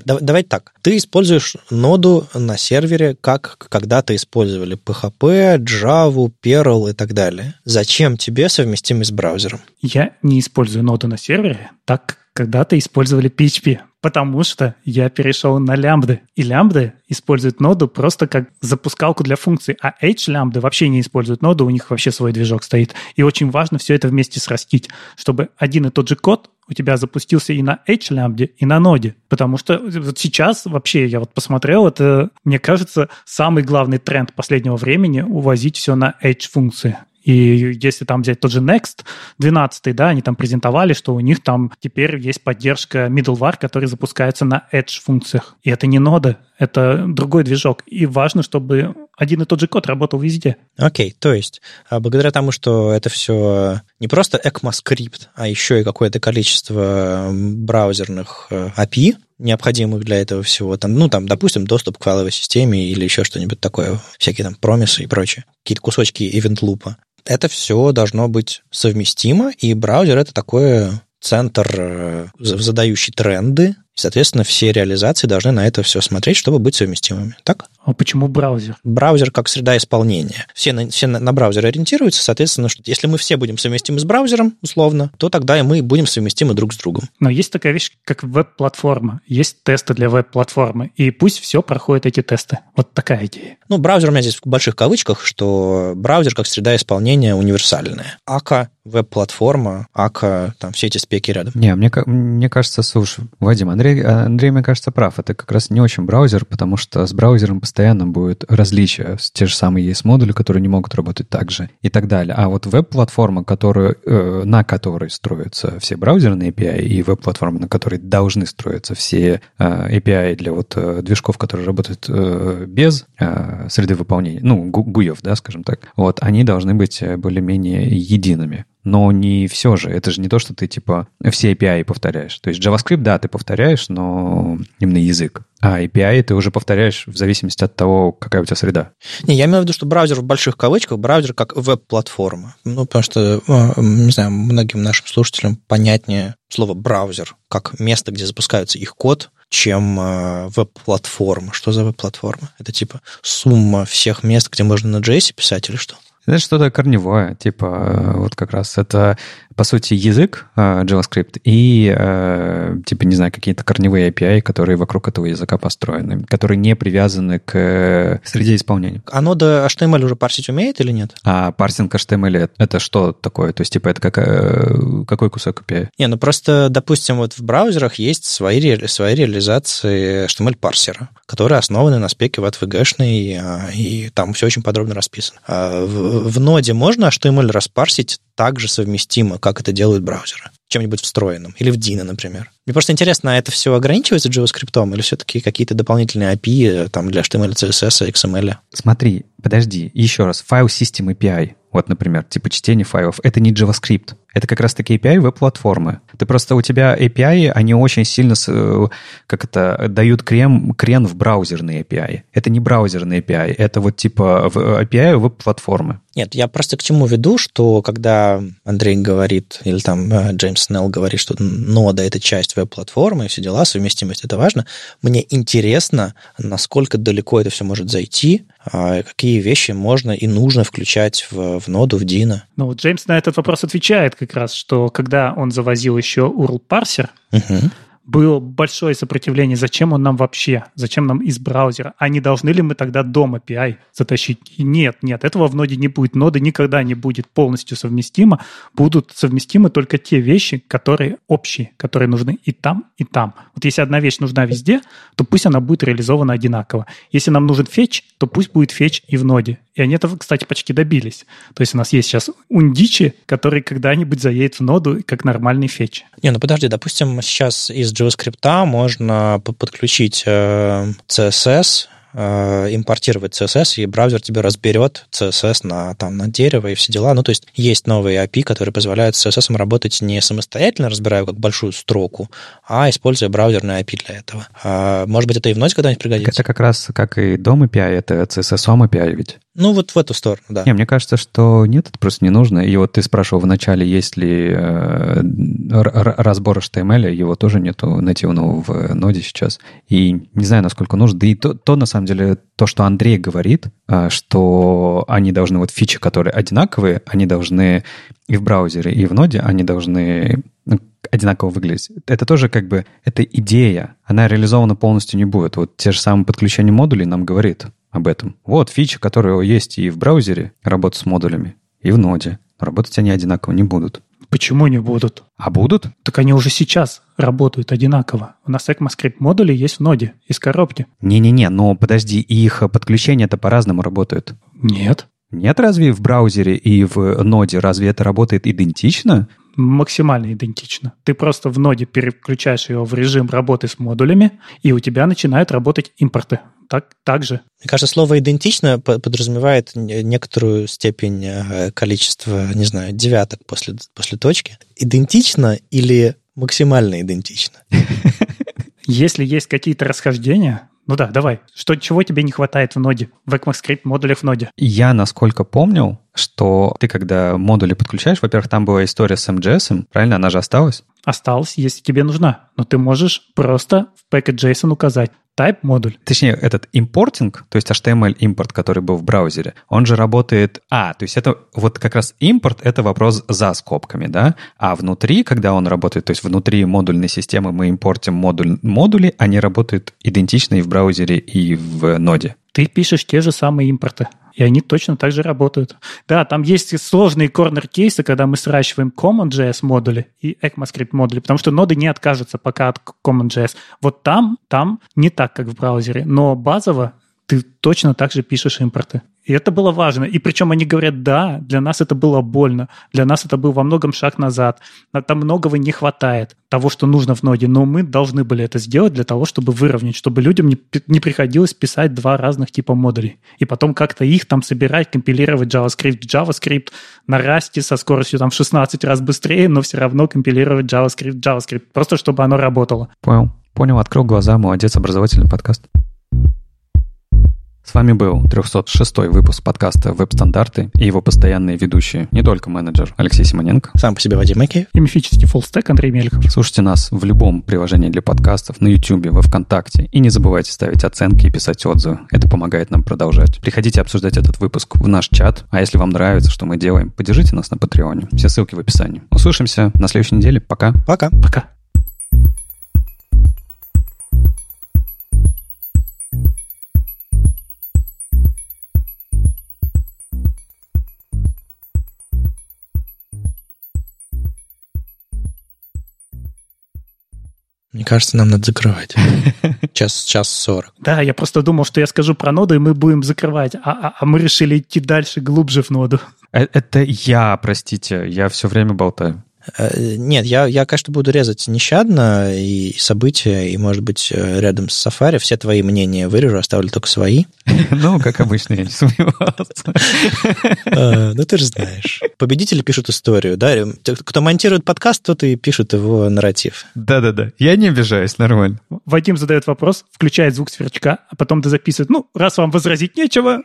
Давай так. Ты используешь ноду на сервере, как когда-то использовали PHP, Java, Perl и так далее. Зачем тебе совместимость с браузером? Я не использую ноду на сервере, так когда-то использовали PHP, потому что я перешел на лямбды. И лямбды используют ноду просто как запускалку для функций, а H-лямбды вообще не используют ноду, у них вообще свой движок стоит. И очень важно все это вместе срастить, чтобы один и тот же код у тебя запустился и на H-лямбде, и на ноде. Потому что вот сейчас вообще, я вот посмотрел, это, мне кажется, самый главный тренд последнего времени увозить все на H-функции. И если там взять тот же Next 12, да, они там презентовали, что у них там теперь есть поддержка middleware, который запускается на Edge функциях. И это не нода, это другой движок. И важно, чтобы один и тот же код работал везде. Окей, okay, то есть а благодаря тому, что это все не просто ECMAScript, а еще и какое-то количество браузерных э, API, необходимых для этого всего. Там, ну, там, допустим, доступ к файловой системе или еще что-нибудь такое, всякие там промисы и прочее, какие-то кусочки ивент-лупа. Это все должно быть совместимо, и браузер — это такое центр, э, задающий тренды, и, соответственно, все реализации должны на это все смотреть, чтобы быть совместимыми. Так? А почему браузер? Браузер как среда исполнения. Все на, все на, на браузер ориентируются, соответственно, что если мы все будем совместимы с браузером, условно, то тогда и мы будем совместимы друг с другом. Но есть такая вещь, как веб-платформа. Есть тесты для веб-платформы, и пусть все проходит эти тесты. Вот такая идея. Ну, браузер у меня здесь в больших кавычках, что браузер как среда исполнения универсальная. АКА, веб-платформа, АКА, там все эти спеки рядом. Не, мне, мне кажется, слушай, Вадим, Андрей Андрей, Андрей, мне кажется, прав. Это как раз не очень браузер, потому что с браузером постоянно будет различия. Те же самые есть модули, которые не могут работать так же и так далее. А вот веб-платформа, которую, э, на которой строятся все браузерные API, и веб-платформа, на которой должны строиться все э, API для вот э, движков, которые работают э, без э, среды выполнения, ну, гуев, да, скажем так, вот, они должны быть э, более-менее едиными но не все же. Это же не то, что ты, типа, все API повторяешь. То есть JavaScript, да, ты повторяешь, но именно язык. А API ты уже повторяешь в зависимости от того, какая у тебя среда. Не, я имею в виду, что браузер в больших кавычках, браузер как веб-платформа. Ну, потому что, э, не знаю, многим нашим слушателям понятнее слово браузер как место, где запускается их код, чем э, веб-платформа. Что за веб-платформа? Это типа сумма всех мест, где можно на JS писать или что? Это что-то корневое, типа э, вот как раз это по сути, язык uh, JavaScript и, uh, типа, не знаю, какие-то корневые API, которые вокруг этого языка построены, которые не привязаны к э, среде исполнения. А нода HTML уже парсить умеет или нет? А парсинг HTML — это что такое? То есть, типа, это как, какой кусок API? Не, ну просто, допустим, вот в браузерах есть свои, свои реализации HTML-парсера, которые основаны на спеке в ATVG-шной, а, и там все очень подробно расписано. А в, в ноде можно HTML распарсить также совместимо, как это делают браузеры. Чем-нибудь встроенным. Или в Dino, например. Мне просто интересно, а это все ограничивается JavaScript или все-таки какие-то дополнительные API там, для HTML, CSS, XML? Смотри, подожди, еще раз. File System API, вот, например, типа чтение файлов, это не JavaScript. Это как раз-таки API веб-платформы. Ты просто, у тебя API, они очень сильно, э, как это, дают крем, крен в браузерные API. Это не браузерные API, это вот типа API веб-платформы. Нет, я просто к чему веду, что когда Андрей говорит, или там э, Джеймс Снелл говорит, что нода — это часть веб-платформы и все дела, совместимость — это важно, мне интересно, насколько далеко это все может зайти, а какие вещи можно и нужно включать в, в ноду, в Dino. Ну, вот Джеймс на этот вопрос отвечает как раз, что когда он завозил еще URL-парсер, угу было большое сопротивление. Зачем он нам вообще? Зачем нам из браузера? А не должны ли мы тогда дом API затащить? Нет, нет, этого в ноде не будет. Нода никогда не будет полностью совместима. Будут совместимы только те вещи, которые общие, которые нужны и там, и там. Вот если одна вещь нужна везде, то пусть она будет реализована одинаково. Если нам нужен фетч, то пусть будет фетч и в ноде. И они этого, кстати, почти добились. То есть у нас есть сейчас ундичи, который когда-нибудь заедет в ноду как нормальный фетч. Не, ну подожди, допустим, сейчас из JavaScript можно подключить э, CSS, э, импортировать CSS, и браузер тебе разберет CSS на, там, на дерево и все дела. Ну, то есть есть новые API, которые позволяют с CSS работать не самостоятельно, разбирая как большую строку, а используя браузерные API для этого. А, может быть, это и в ноте когда-нибудь пригодится? Это как раз как и DOM API, это CSS API ведь. Ну, вот в эту сторону, да. Не, мне кажется, что нет, это просто не нужно. И вот ты спрашивал вначале, есть ли э, разбор HTML, его тоже нету нативного в ноде сейчас. И не знаю, насколько нужно. Да и то, то на самом деле, то, что Андрей говорит, э, что они должны, вот фичи, которые одинаковые, они должны и в браузере, и в ноде, они должны ну, одинаково выглядеть. Это тоже как бы, это идея. Она реализована полностью не будет. Вот те же самые подключения модулей нам говорит, об этом. Вот фича, которая есть и в браузере, работа с модулями, и в ноде. работать они одинаково не будут. Почему не будут? А будут? Так они уже сейчас работают одинаково. У нас ECMAScript модули есть в ноде, из коробки. Не-не-не, но подожди, их подключение-то по-разному работает. Нет. Нет, разве в браузере и в ноде, разве это работает идентично? максимально идентично. Ты просто в ноде переключаешь его в режим работы с модулями, и у тебя начинают работать импорты. Так, так же. Мне кажется, слово «идентично» подразумевает некоторую степень э, количества, не знаю, девяток после, после точки. Идентично или максимально идентично? Если есть какие-то расхождения, ну да, давай. Что, чего тебе не хватает в ноде, в ECMAScript модулях в ноде? Я, насколько помнил, что ты, когда модули подключаешь, во-первых, там была история с MJS, правильно? Она же осталась? Осталась, если тебе нужна. Но ты можешь просто в package.json указать type модуль. Точнее, этот импортинг, то есть HTML импорт, который был в браузере, он же работает... А, то есть это вот как раз импорт — это вопрос за скобками, да? А внутри, когда он работает, то есть внутри модульной системы мы импортим модуль, модули, они работают идентично и в браузере, и в ноде. Ты пишешь те же самые импорты и они точно так же работают. Да, там есть сложные корнер-кейсы, когда мы сращиваем CommonJS модули и ECMAScript модули, потому что ноды не откажутся пока от CommonJS. Вот там, там не так, как в браузере, но базово ты точно так же пишешь импорты. И это было важно. И причем они говорят, да, для нас это было больно, для нас это был во многом шаг назад. Там многого не хватает, того, что нужно в ноде, но мы должны были это сделать для того, чтобы выровнять, чтобы людям не, приходилось писать два разных типа модулей. И потом как-то их там собирать, компилировать JavaScript JavaScript на расте со скоростью там в 16 раз быстрее, но все равно компилировать JavaScript JavaScript, просто чтобы оно работало. Понял. Понял, открыл глаза, молодец, образовательный подкаст. С вами был 306 выпуск подкаста «Веб-стандарты» и его постоянные ведущие, не только менеджер Алексей Симоненко. Сам по себе Вадим Макеев. И мифический фуллстек Андрей Мельков. Слушайте нас в любом приложении для подкастов, на YouTube, во Вконтакте. И не забывайте ставить оценки и писать отзывы. Это помогает нам продолжать. Приходите обсуждать этот выпуск в наш чат. А если вам нравится, что мы делаем, поддержите нас на Патреоне. Все ссылки в описании. Услышимся на следующей неделе. Пока. Пока. Пока. Мне кажется, нам надо закрывать. Час, час сорок. Да, я просто думал, что я скажу про ноду, и мы будем закрывать. А, а, а мы решили идти дальше, глубже в ноду. Э, это я, простите, я все время болтаю. Э, нет, я, я, конечно, буду резать нещадно и события, и, может быть, э, рядом с Safari все твои мнения вырежу, оставлю только свои. Ну, как обычно, я не сомневался. Э, ну, ты же знаешь. Победители пишут историю, да? Кто монтирует подкаст, тот и пишет его нарратив. Да-да-да, я не обижаюсь, нормально. Вадим задает вопрос, включает звук сверчка, а потом ты записывает, ну, раз вам возразить нечего,